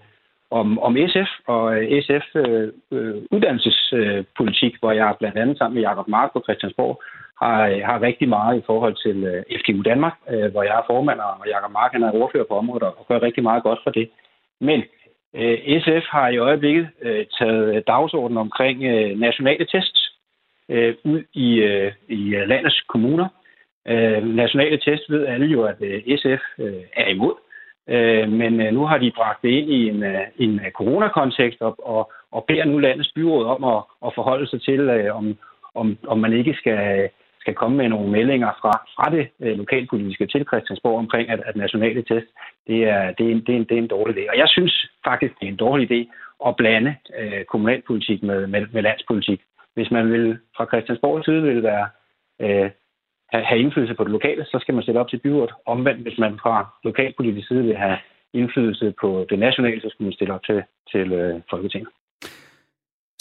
om, om SF og SF øh, øh, uddannelsespolitik, hvor jeg blandt andet sammen med Jakob Mark på Christiansborg har, øh, har rigtig meget i forhold til øh, FGU Danmark, øh, hvor jeg er formand, og Jakob Mark han er ordfører på området og gør rigtig meget godt for det. Men øh, SF har i øjeblikket øh, taget dagsordenen omkring øh, nationale tests øh, ud i, øh, i øh, landets kommuner, Øh, nationale test ved alle jo, at øh, SF øh, er imod. Øh, men øh, nu har de bragt det ind i en, øh, en øh, coronakontekst og, og, og beder nu landets byråd om at, at forholde sig til, øh, om, om, om man ikke skal, skal komme med nogle meldinger fra, fra det øh, lokalpolitiske til Christiansborg omkring, at, at nationale test, det er, det, er en, det, er en, det er en dårlig idé. Og jeg synes faktisk, det er en dårlig idé at blande øh, kommunalpolitik med, med, med landspolitik. Hvis man vil fra Christiansborgs side vil være øh, have indflydelse på det lokale, så skal man sætte op til byrådet. Omvendt, hvis man fra lokalpolitisk side vil have indflydelse på det nationale, så skal man stille op til, til øh, Folketinget.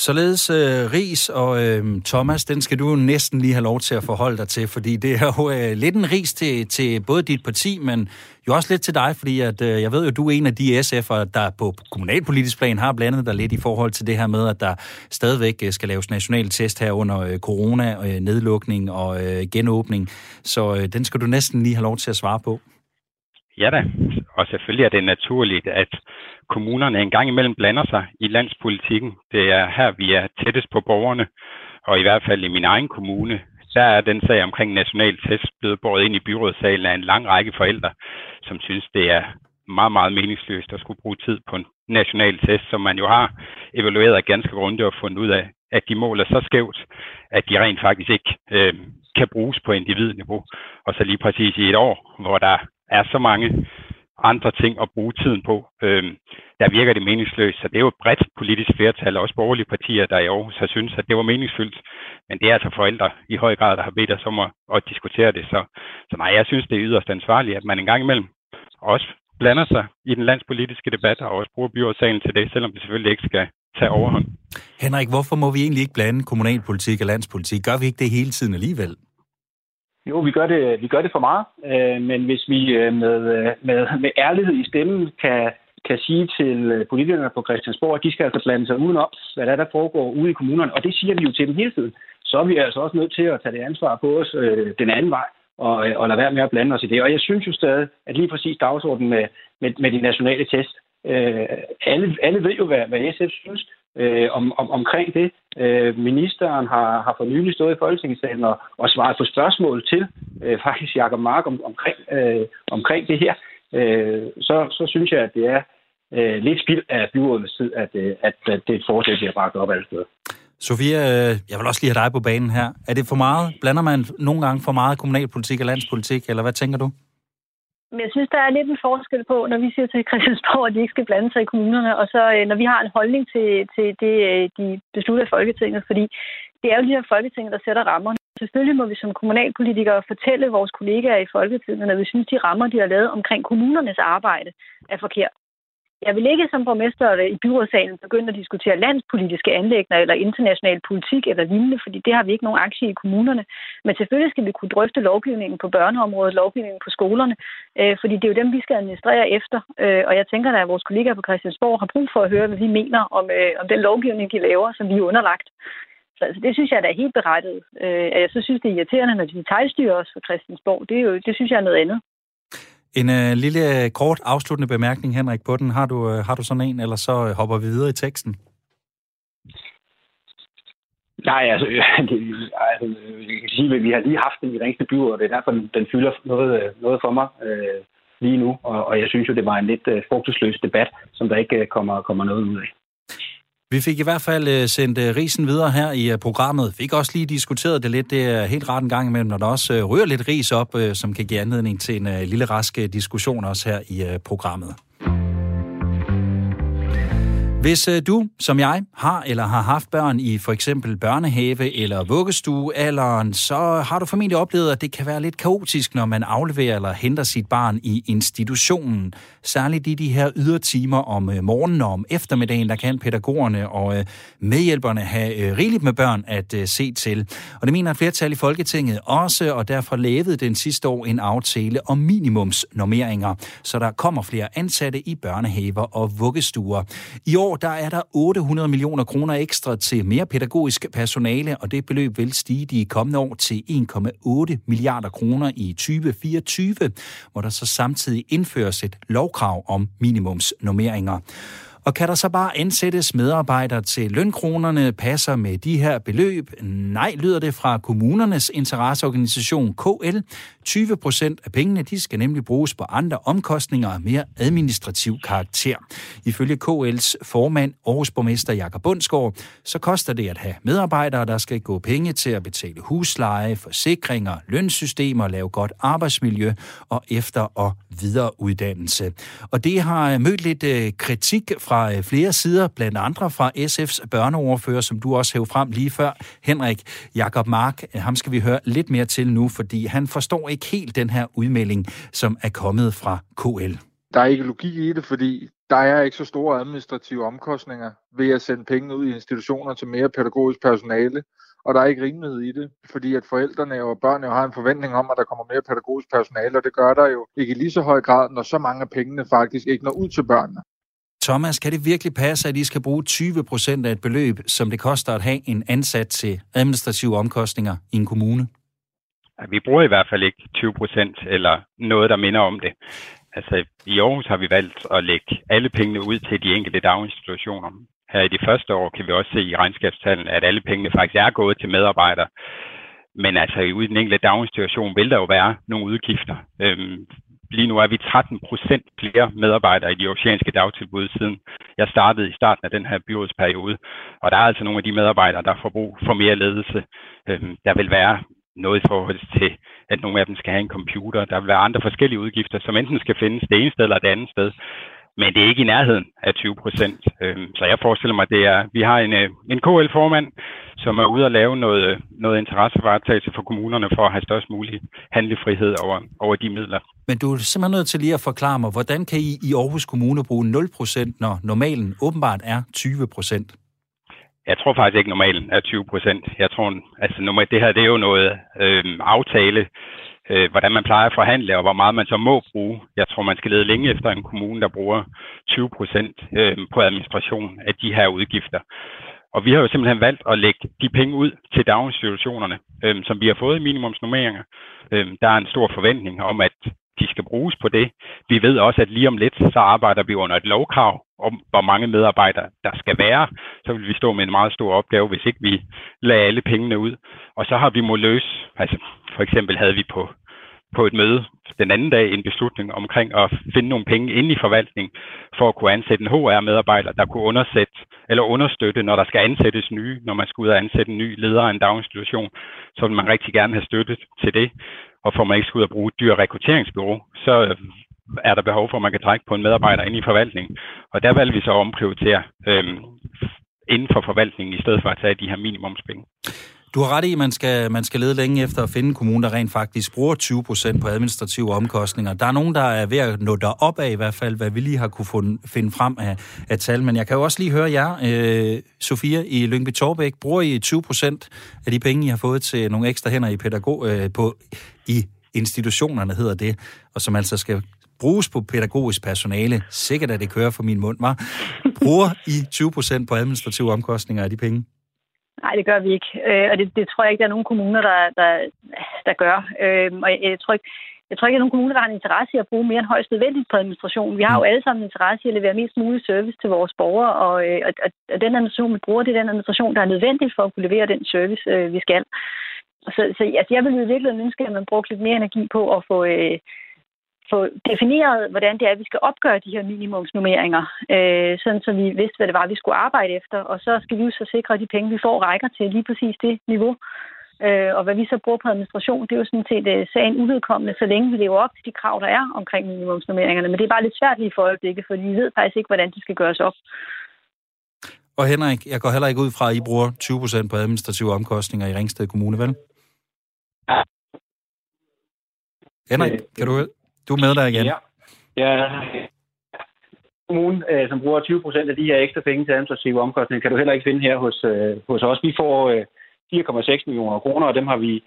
Således øh, Ris og øh, Thomas, den skal du næsten lige have lov til at forholde dig til, fordi det er jo øh, lidt en ris til, til både dit parti, men jo også lidt til dig, fordi at, øh, jeg ved jo, du er en af de SF'er, der på kommunalpolitisk plan har blandet dig lidt i forhold til det her med, at der stadigvæk øh, skal laves national test her under øh, corona, øh, nedlukning og øh, genåbning. Så øh, den skal du næsten lige have lov til at svare på. Ja da, og selvfølgelig er det naturligt, at kommunerne en gang imellem blander sig i landspolitikken. Det er her, vi er tættest på borgerne, og i hvert fald i min egen kommune, der er den sag omkring national test blevet båret ind i byrådssalen af en lang række forældre, som synes, det er meget, meget meningsløst at skulle bruge tid på en national test, som man jo har evalueret ganske grundigt og fundet ud af, at de måler så skævt, at de rent faktisk ikke øh, kan bruges på individniveau. Og så lige præcis i et år, hvor der er så mange andre ting at bruge tiden på, øh, der virker det meningsløst. Så det er jo et bredt politisk flertal, også borgerlige partier, der i Aarhus har synes, at det var meningsfyldt. Men det er altså forældre i høj grad, der har bedt os om at, at diskutere det. Så, så nej, jeg synes, det er yderst ansvarligt, at man en gang imellem også blander sig i den landspolitiske debat og også bruger byrådssagen til det, selvom det selvfølgelig ikke skal tage overhånd. Henrik, hvorfor må vi egentlig ikke blande kommunalpolitik og landspolitik? Gør vi ikke det hele tiden alligevel? Jo, vi gør det, vi gør det for meget, øh, men hvis vi øh, med, øh, med, med ærlighed i stemmen kan, kan sige til øh, politikerne på Christiansborg, at de skal altså blande sig udenom, hvad der, er, der foregår ude i kommunerne, og det siger vi jo til dem hele tiden, så er vi altså også nødt til at tage det ansvar på os øh, den anden vej, og, øh, og lade være med at blande os i det. Og jeg synes jo stadig, at lige præcis dagsordenen med, med, med de nationale test, øh, alle, alle ved jo, hvad, hvad SF synes, øh, om, om, omkring det. Øh, ministeren har, har for nylig stået i Folketingssalen og, og svaret på spørgsmål til øh, faktisk Jakob Mark om, omkring, øh, omkring det her. Øh, så, så synes jeg, at det er øh, lidt spild af byrådets tid, at, øh, at, at det er et forslag, bliver bragt op alle steder. Sofia, øh, jeg vil også lige have dig på banen her. Er det for meget? Blander man nogle gange for meget kommunalpolitik og landspolitik, eller hvad tænker du? Men jeg synes, der er lidt en forskel på, når vi siger til Christiansborg, at de ikke skal blande sig i kommunerne, og så øh, når vi har en holdning til, til det, øh, de beslutter i Folketinget, fordi det er jo de her Folketinget, der sætter rammerne. Selvfølgelig må vi som kommunalpolitikere fortælle vores kollegaer i Folketinget, når vi synes, de rammer, de har lavet omkring kommunernes arbejde, er forkert. Jeg vil ikke som borgmester i byrådssalen begynde at diskutere landspolitiske anlægner eller international politik eller lignende, fordi det har vi ikke nogen aktie i kommunerne. Men selvfølgelig skal vi kunne drøfte lovgivningen på børneområdet, lovgivningen på skolerne, øh, fordi det er jo dem, vi skal administrere efter. Øh, og jeg tænker, at vores kollegaer på Christiansborg har brug for at høre, hvad vi mener om, øh, om den lovgivning, de laver, som vi er underlagt. Så altså, det synes jeg, da er helt berettet. Øh, jeg så synes, det er irriterende, når de detaljstyrer os fra Christiansborg. Det, er jo, det synes jeg er noget andet. En øh, lille øh, kort afsluttende bemærkning, Henrik, på den. Har du, øh, har du sådan en, eller så øh, hopper vi videre i teksten? Nej, altså, det, altså jeg kan sige, at vi har lige haft den i Ringsted By, og det er derfor, den, den fylder noget, øh, noget for mig øh, lige nu. Og, og jeg synes jo, det var en lidt øh, frugtesløs debat, som der ikke kommer, kommer noget ud af. Vi fik i hvert fald øh, sendt øh, risen videre her i øh, programmet. Vi fik også lige diskuteret det lidt. Det er helt ret en gang imellem, når der også rører lidt ris op, som kan give anledning til en lille rask diskussion også her i programmet. Hvis øh, du, som jeg, har eller har haft børn i for eksempel børnehave eller vuggestuealderen, så har du formentlig oplevet, at det kan være lidt kaotisk, når man afleverer eller henter sit barn i institutionen. Særligt i de her ydertimer om øh, morgenen og om eftermiddagen, der kan pædagogerne og øh, medhjælperne have rigeligt med børn at se til. Og det mener et flertal i Folketinget også, og derfor lavede den sidste år en aftale om minimumsnormeringer, så der kommer flere ansatte i børnehaver og vuggestuer. I år der er der 800 millioner kroner ekstra til mere pædagogisk personale, og det beløb vil stige de kommende år til 1,8 milliarder kroner i 2024, hvor der så samtidig indføres et lovkrav om minimumsnormeringer. Og kan der så bare ansættes medarbejdere til lønkronerne passer med de her beløb? Nej, lyder det fra kommunernes interesseorganisation KL. 20 procent af pengene de skal nemlig bruges på andre omkostninger af mere administrativ karakter. Ifølge KL's formand, Aarhus borgmester Jakob Bundsgaard, så koster det at have medarbejdere, der skal gå penge til at betale husleje, forsikringer, lønsystemer, lave godt arbejdsmiljø og efter- og videreuddannelse. Og det har øh, mødt lidt øh, kritik fra øh, flere sider, blandt andre fra SF's børneoverfører, som du også hævde frem lige før, Henrik Jakob Mark. Ham skal vi høre lidt mere til nu, fordi han forstår ikke helt den her udmelding, som er kommet fra KL. Der er ikke logik i det, fordi der er ikke så store administrative omkostninger ved at sende penge ud i institutioner til mere pædagogisk personale og der er ikke rimelighed i det, fordi at forældrene og børnene har en forventning om, at der kommer mere pædagogisk personale, og det gør der jo ikke i lige så høj grad, når så mange af pengene faktisk ikke når ud til børnene. Thomas, kan det virkelig passe, at I skal bruge 20 procent af et beløb, som det koster at have en ansat til administrative omkostninger i en kommune? Vi bruger i hvert fald ikke 20 procent eller noget, der minder om det. Altså, i Aarhus har vi valgt at lægge alle pengene ud til de enkelte daginstitutioner. Her i de første år kan vi også se i regnskabstallene, at alle pengene faktisk er gået til medarbejdere. Men altså, i den enkelte daginstitution vil der jo være nogle udgifter. Øhm, lige nu er vi 13 procent flere medarbejdere i de oceanske dagtilbud, siden jeg startede i starten af den her byrådsperiode. Og der er altså nogle af de medarbejdere, der får brug for mere ledelse. Øhm, der vil være noget i forhold til, at nogle af dem skal have en computer. Der vil være andre forskellige udgifter, som enten skal findes det ene sted eller det andet sted. Men det er ikke i nærheden af 20 procent. Øhm, så jeg forestiller mig, at det er, vi har en, øh, en KL-formand, som er ude at lave noget, øh, noget interessevaretagelse for kommunerne for at have størst mulig handlefrihed over, over de midler. Men du er simpelthen nødt til lige at forklare mig, hvordan kan I i Aarhus Kommune bruge 0 procent, når normalen åbenbart er 20 procent? Jeg tror faktisk ikke, normalen er 20 procent. Jeg tror, altså nummer, det her det er jo noget øh, aftale, øh, hvordan man plejer at forhandle, og hvor meget man så må bruge. Jeg tror, man skal lede længe efter en kommune, der bruger 20 procent øh, på administration af de her udgifter. Og vi har jo simpelthen valgt at lægge de penge ud til daginstitutionerne, øh, som vi har fået i minimumsnummeringer. Øh, der er en stor forventning om, at de skal bruges på det. Vi ved også, at lige om lidt, så arbejder vi under et lovkrav om, hvor mange medarbejdere der skal være. Så vil vi stå med en meget stor opgave, hvis ikke vi lader alle pengene ud. Og så har vi må løse, altså for eksempel havde vi på, på et møde den anden dag en beslutning omkring at finde nogle penge inde i forvaltning for at kunne ansætte en HR-medarbejder, der kunne undersætte eller understøtte, når der skal ansættes nye, når man skal ud og ansætte en ny leder af en daginstitution, så vil man rigtig gerne have støttet til det. Og får man ikke skal ud og bruge et dyr rekrutteringsbyrå, så er der behov for, at man kan trække på en medarbejder ind i forvaltningen. Og der valgte vi så at omprioritere øhm, inden for forvaltningen, i stedet for at tage de her minimumspenge. Du har ret i, at man skal, man skal lede længe efter at finde en kommune, der rent faktisk bruger 20 procent på administrative omkostninger. Der er nogen, der er ved at nå op af i hvert fald, hvad vi lige har kunne funde, finde frem af, af tal. Men jeg kan jo også lige høre jer, øh, Sofia, i Lyngby Torbæk. Bruger I 20 procent af de penge, I har fået til nogle ekstra hænder i pædagog, øh, på, i institutionerne, hedder det, og som altså skal bruges på pædagogisk personale. Sikkert, at det kører for min mund, var. Bruger I 20 procent på administrative omkostninger af de penge? Nej, det gør vi ikke. Øh, og det, det tror jeg ikke, der er nogen kommuner, der, der, der gør. Øh, og jeg, jeg tror ikke, jeg tror ikke, at nogen kommuner, der har en interesse i at bruge mere end højst nødvendigt på administration. Vi har jo alle sammen en interesse i at levere mest mulig service til vores borgere, og, øh, og, og den administration, vi bruger, det er den administration, der er nødvendig for at kunne levere den service, vi skal. Så, så altså, jeg vil i virkeligheden ønske, at man brugte lidt mere energi på at få, øh, få defineret, hvordan det er, at vi skal opgøre de her minimumsnummeringer, øh, sådan så vi vidste, hvad det var, vi skulle arbejde efter. Og så skal vi jo så sikre, at de penge, vi får, rækker til lige præcis det niveau. Øh, og hvad vi så bruger på administration, det er jo sådan set øh, sagen uvedkommende, så længe vi lever op til de krav, der er omkring minimumsnummeringerne. Men det er bare lidt svært lige for øjeblikket, for vi ved faktisk ikke, hvordan de skal gøres op. Og Henrik, jeg går heller ikke ud fra, at I bruger 20% på administrative omkostninger i Ringsted Kommune, vel? Ja. Henrik, kan du du er med der igen. Ja. ja. Kommunen, øh, som bruger 20 procent af de her ekstra penge til administrative omkostninger, kan du heller ikke finde her hos, øh, hos os. Vi får øh, 4,6 millioner kroner, og dem har vi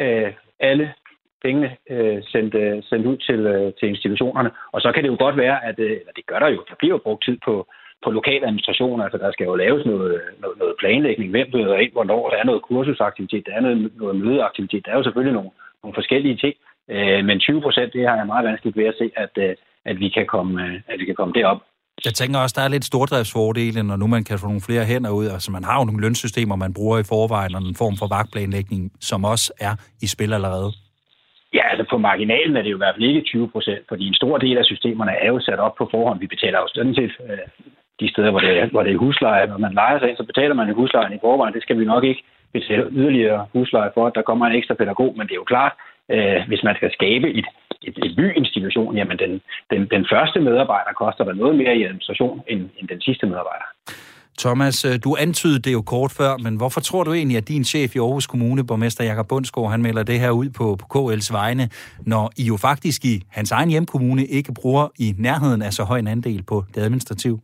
øh, alle pengene øh, sendt, øh, sendt ud til, øh, til institutionerne. Og så kan det jo godt være, at øh, eller det gør der jo, der bliver jo brugt tid på, på lokal administration, Altså der skal jo laves noget, noget, noget planlægning, hvem møder ind, hvornår, der er noget kursusaktivitet, der er noget, noget mødeaktivitet, der er jo selvfølgelig nogle, nogle forskellige ting. Øh, men 20 procent, det har jeg meget vanskeligt ved at se, at, øh, at, vi, kan komme, øh, at vi kan komme derop. Jeg tænker også, der er lidt stordriftsfordele, når nu man kan få nogle flere hænder ud. Altså man har jo nogle lønsystemer, man bruger i forvejen, og en form for vagtplanlægning, som også er i spil allerede. Ja, altså på marginalen er det jo i hvert fald ikke 20 procent, fordi en stor del af systemerne er jo sat op på forhånd. Vi betaler jo sådan set øh, de steder, hvor det, er, hvor det er husleje. Når man leger sig ind, så betaler man en husleje i forvejen. Det skal vi nok ikke betale yderligere husleje for, at der kommer en ekstra pædagog. Men det er jo klart, øh, hvis man skal skabe et, et, et byinstitution, jamen den, den, den første medarbejder koster der noget mere i administration end, end den sidste medarbejder. Thomas, øh, du antydede det jo kort før, men hvorfor tror du egentlig, at din chef i Aarhus Kommune, borgmester Jakob Bundsgaard, han melder det her ud på, på KL's vegne, når I jo faktisk i hans egen hjemkommune ikke bruger i nærheden af så høj en andel på det administrative?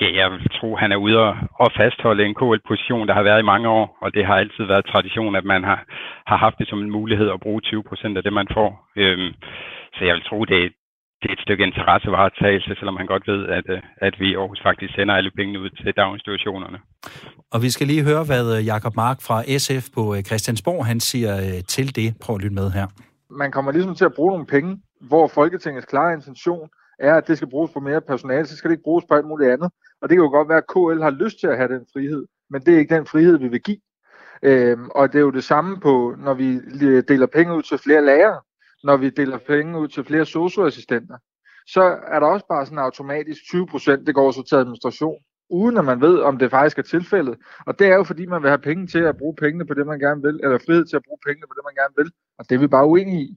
Ja, jeg vil tro, han er ude og fastholde en KL-position, der har været i mange år, og det har altid været tradition, at man har, har haft det som en mulighed at bruge 20 procent af det, man får. Øhm, så jeg vil tro, det, det er et stykke interessevaretagelse, selvom man godt ved, at, øh, at vi i Aarhus faktisk sender alle pengene ud til daginstitutionerne. Og vi skal lige høre, hvad øh, Jakob Mark fra SF på øh, Christiansborg, han siger til det. Prøv at lytte med her. Man kommer ligesom til at bruge nogle penge hvor Folketingets klare intention er, at det skal bruges på mere personale, så skal det ikke bruges på alt muligt andet. Og det kan jo godt være, at KL har lyst til at have den frihed, men det er ikke den frihed, vi vil give. Øhm, og det er jo det samme på, når vi øh, deler penge ud til flere lærere, når vi deler penge ud til flere socioassistenter, så er der også bare sådan automatisk 20 procent, det går så til administration, uden at man ved, om det faktisk er tilfældet. Og det er jo fordi, man vil have penge til at bruge pengene på det, man gerne vil, eller frihed til at bruge pengene på det, man gerne vil. Og det er vi bare uenige i.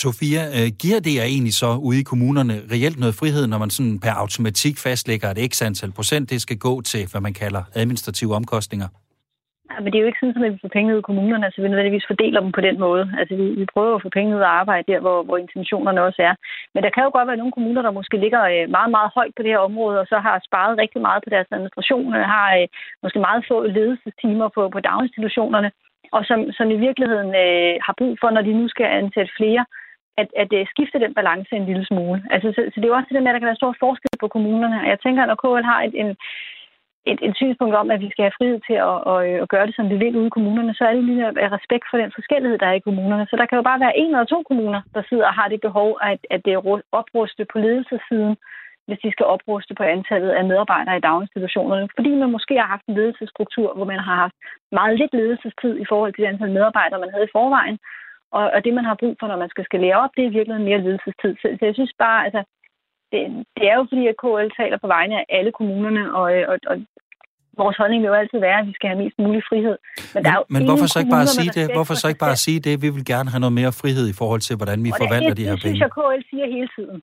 Sofia, øh, giver det jer egentlig så ude i kommunerne reelt noget frihed, når man sådan per automatik fastlægger, at x antal procent det skal gå til, hvad man kalder administrative omkostninger? Ja, men det er jo ikke sådan, at vi får penge ud i kommunerne, altså vi nødvendigvis fordeler dem på den måde. Altså vi, vi prøver at få penge ud af arbejde der, hvor, hvor intentionerne også er. Men der kan jo godt være nogle kommuner, der måske ligger øh, meget, meget højt på det her område, og så har sparet rigtig meget på deres administration, øh, har måske meget få ledelsestimer på, på daginstitutionerne, og som, som i virkeligheden øh, har brug for, når de nu skal ansætte flere, at, at øh, skifte den balance en lille smule. Altså, så, så det er jo også det der med, at der kan være stor forskel på kommunerne. Jeg tænker, at når KL har et, en, et, et synspunkt om, at vi skal have frihed til at, at, øh, at gøre det, som vi vil ude i kommunerne, så er det lige af respekt for den forskellighed, der er i kommunerne. Så der kan jo bare være en eller to kommuner, der sidder og har det behov, at, at det er opruste på ledelsessiden, hvis de skal opruste på antallet af medarbejdere i daginstitutionerne. Fordi man måske har haft en ledelsesstruktur, hvor man har haft meget lidt ledelsestid i forhold til det antal medarbejdere, man havde i forvejen. Og, og det, man har brug for, når man skal skalere op, det er virkelig mere ledelsestid. Så, så jeg synes bare, altså, det, det er jo fordi, at KL taler på vegne af alle kommunerne, og, og, og vores holdning vil jo altid være, at vi skal have mest mulig frihed. Men, men, der er jo men hvorfor så ikke bare sige det? Hvorfor så ikke bare sige det? Vi vil gerne have noget mere frihed i forhold til, hvordan vi og forvalter det, de her det, penge. Det synes jeg, KL siger hele tiden.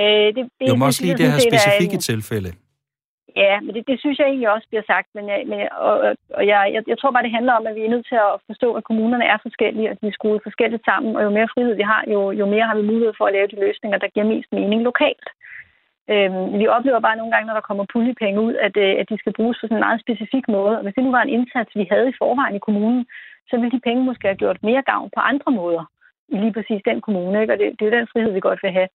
Øh, det, det, jo, må også lige det her specifikke tilfælde. Ja, men det, det synes jeg egentlig også bliver sagt. Men, jeg, men og, og jeg, jeg, jeg tror bare, det handler om, at vi er nødt til at forstå, at kommunerne er forskellige, og de er skruet forskelligt sammen. Og jo mere frihed vi har, jo, jo mere har vi mulighed for at lave de løsninger, der giver mest mening lokalt. Øhm, vi oplever bare nogle gange, når der kommer puljepenge ud, at, øh, at de skal bruges på sådan en meget specifik måde. Og hvis det nu var en indsats, vi havde i forvejen i kommunen, så ville de penge måske have gjort mere gavn på andre måder i lige præcis den kommune. Ikke? Og det, det er den frihed, vi godt vil have.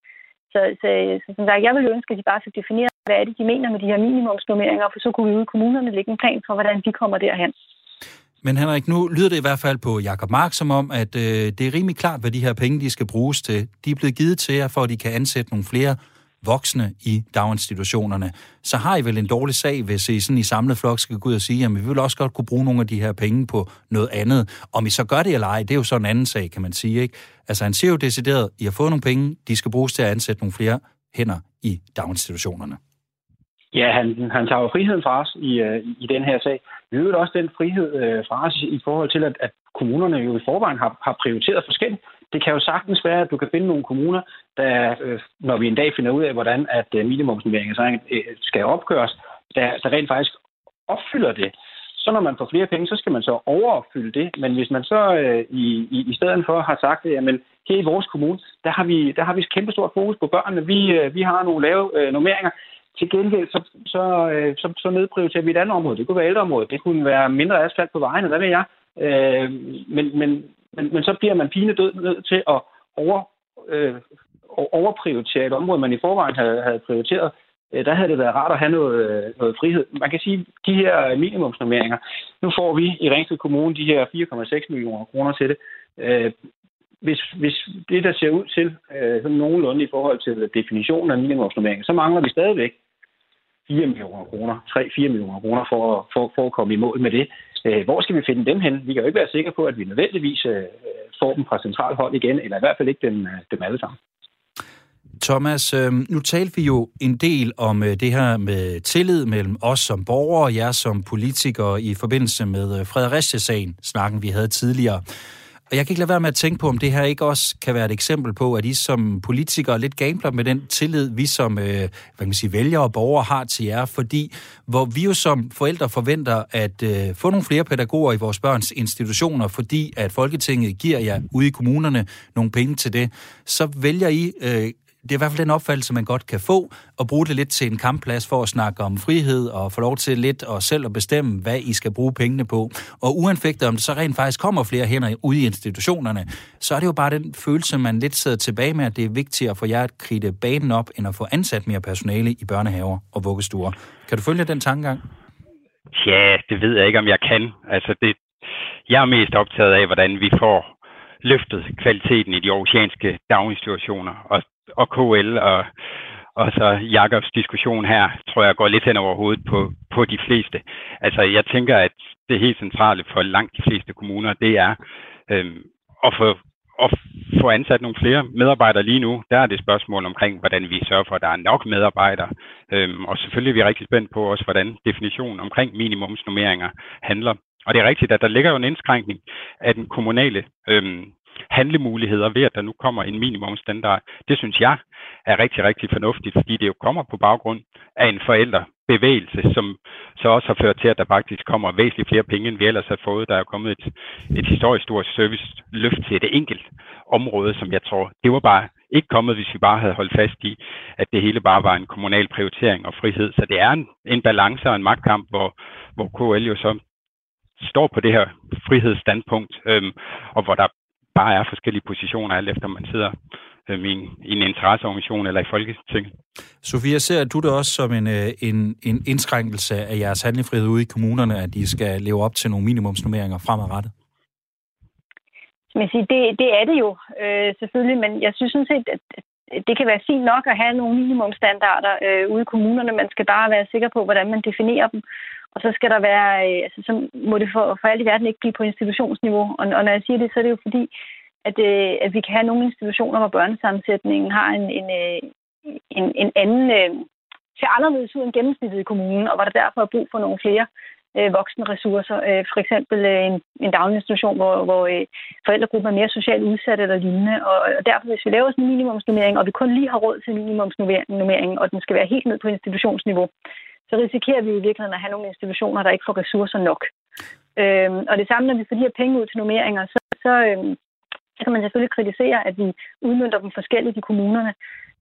Så, så, så som sagt, jeg vil ønske, at de bare fik definere, hvad er det, de mener med de her minimumsnummeringer, for så kunne vi ude i kommunerne lægge en plan for, hvordan de kommer derhen. Men Henrik, nu lyder det i hvert fald på Jakob Mark som om, at øh, det er rimelig klart, hvad de her penge de skal bruges til. De er blevet givet til jer, for at de kan ansætte nogle flere voksne i daginstitutionerne, så har I vel en dårlig sag, hvis I sådan i samlet flok skal gå ud og sige, at vi vil også godt kunne bruge nogle af de her penge på noget andet. Om I så gør det eller ej, det er jo så en anden sag, kan man sige. Ikke? Altså han siger jo decideret, I har fået nogle penge, de skal bruges til at ansætte nogle flere hænder i daginstitutionerne. Ja, han, han tager jo friheden fra os i, øh, i den her sag. Vi vil også den frihed uh, fra os i forhold til, at, at kommunerne jo i forvejen har, har prioriteret forskelligt. Det kan jo sagtens være, at du kan finde nogle kommuner, der, øh, når vi en dag finder ud af, hvordan at øh, minimumsnummeringen så øh, skal opgøres, der, der rent faktisk opfylder det. Så når man får flere penge, så skal man så overopfylde det. Men hvis man så øh, i, i, i stedet for har sagt, at jamen, her i vores kommune, der har vi, der har vi kæmpe stort fokus på børnene. Vi, øh, vi har nogle lave øh, normeringer. Til gengæld, så, så, øh, så, så nedprioriterer vi et andet område. Det kunne være ældreområdet. Det kunne være mindre asfalt på vejene, hvad ved jeg. Øh, men, men, men, men så bliver man pine død nødt til at over, øh, overprioritere et område, man i forvejen havde, havde prioriteret. Øh, der havde det været rart at have noget, noget frihed. Man kan sige, de her minimumsnormeringer, nu får vi i Ringsted Kommune de her 4,6 millioner kroner til det. Øh, hvis, hvis det, der ser ud til øh, sådan nogenlunde i forhold til definitionen af minimumsnormeringer, så mangler vi stadigvæk 4 millioner kroner, 3-4 millioner kroner for, for, for at komme i mål med det. Øh, hvor skal vi finde dem hen? Vi kan jo ikke være sikre på, at vi nødvendigvis øh, får dem fra central hold igen, eller i hvert fald ikke dem, øh, dem alle sammen. Thomas, øh, nu talte vi jo en del om øh, det her med tillid mellem os som borgere og jer som politikere i forbindelse med Fredericia-sagen, snakken vi havde tidligere. Og jeg kan ikke lade være med at tænke på, om det her ikke også kan være et eksempel på, at I som politikere lidt gambler med den tillid, vi som øh, hvad kan man sige, vælgere og borgere har til jer, fordi hvor vi jo som forældre forventer at øh, få nogle flere pædagoger i vores børns institutioner, fordi at Folketinget giver jer ude i kommunerne nogle penge til det, så vælger I øh, det er i hvert fald den opfattelse, man godt kan få, og bruge det lidt til en kampplads for at snakke om frihed, og få lov til lidt og selv at bestemme, hvad I skal bruge pengene på. Og uanfægtet om det så rent faktisk kommer flere hænder ude i institutionerne, så er det jo bare den følelse, man lidt sidder tilbage med, at det er vigtigere at få jer at kridte banen op, end at få ansat mere personale i børnehaver og vuggestuer. Kan du følge den tankegang? Ja, det ved jeg ikke, om jeg kan. Altså, det, jeg er mest optaget af, hvordan vi får løftet kvaliteten i de oceanske daginstitutioner. Og og KL og, og så Jakobs diskussion her, tror jeg går lidt hen over hovedet på, på de fleste. Altså jeg tænker, at det helt centrale for langt de fleste kommuner, det er øh, at få at få ansat nogle flere medarbejdere lige nu, der er det spørgsmål omkring, hvordan vi sørger for, at der er nok medarbejdere. Øhm, og selvfølgelig er vi rigtig spændt på også, hvordan definitionen omkring minimumsnummeringer handler. Og det er rigtigt, at der ligger jo en indskrænkning af den kommunale øhm, handlemuligheder ved, at der nu kommer en minimumsstandard. Det synes jeg er rigtig, rigtig fornuftigt, fordi det jo kommer på baggrund af en forældrebevægelse, som så også har ført til, at der faktisk kommer væsentligt flere penge, end vi ellers har fået. Der er kommet et, et historisk stort serviceløft til et enkelt område, som jeg tror, det var bare ikke kommet, hvis vi bare havde holdt fast i, at det hele bare var en kommunal prioritering og frihed. Så det er en, en balance og en magtkamp, hvor, hvor KL jo så står på det her frihedsstandpunkt, øhm, og hvor der bare er forskellige positioner, alt efter man sidder øh, i, en, i en interesseorganisation eller i Folketinget. Sofia, ser du det også som en, øh, en, en indskrænkelse af jeres handlefrihed ude i kommunerne, at de skal leve op til nogle minimumsnummeringer fremadrettet? Men sige, det, det er det jo øh, selvfølgelig, men jeg synes sådan set, at det kan være fint nok at have nogle minimumstandarder øh, ude i kommunerne. Man skal bare være sikker på, hvordan man definerer dem. Og så skal der være, øh, altså, så må det for, for alt i verden ikke blive på institutionsniveau. Og, og når jeg siger det, så er det jo fordi, at, øh, at vi kan have nogle institutioner, hvor børnesammensætningen har en, en, øh, en, en anden, øh, ser anderledes ud end gennemsnittet i kommunen, og hvor der derfor er brug for nogle flere øh, voksne ressourcer. Øh, for eksempel øh, en, en daginstitution, hvor, hvor øh, forældregruppen er mere socialt udsat eller lignende. Og, og derfor, hvis vi laver sådan en minimumsnummering, og vi kun lige har råd til minimumsnummering, og den skal være helt ned på institutionsniveau, så risikerer vi i virkeligheden at have nogle institutioner, der ikke får ressourcer nok. Øhm, og det samme, når vi får de her penge ud til nummeringer, så, så, øhm, så kan man selvfølgelig kritisere, at vi udmyndter dem forskelligt i kommunerne.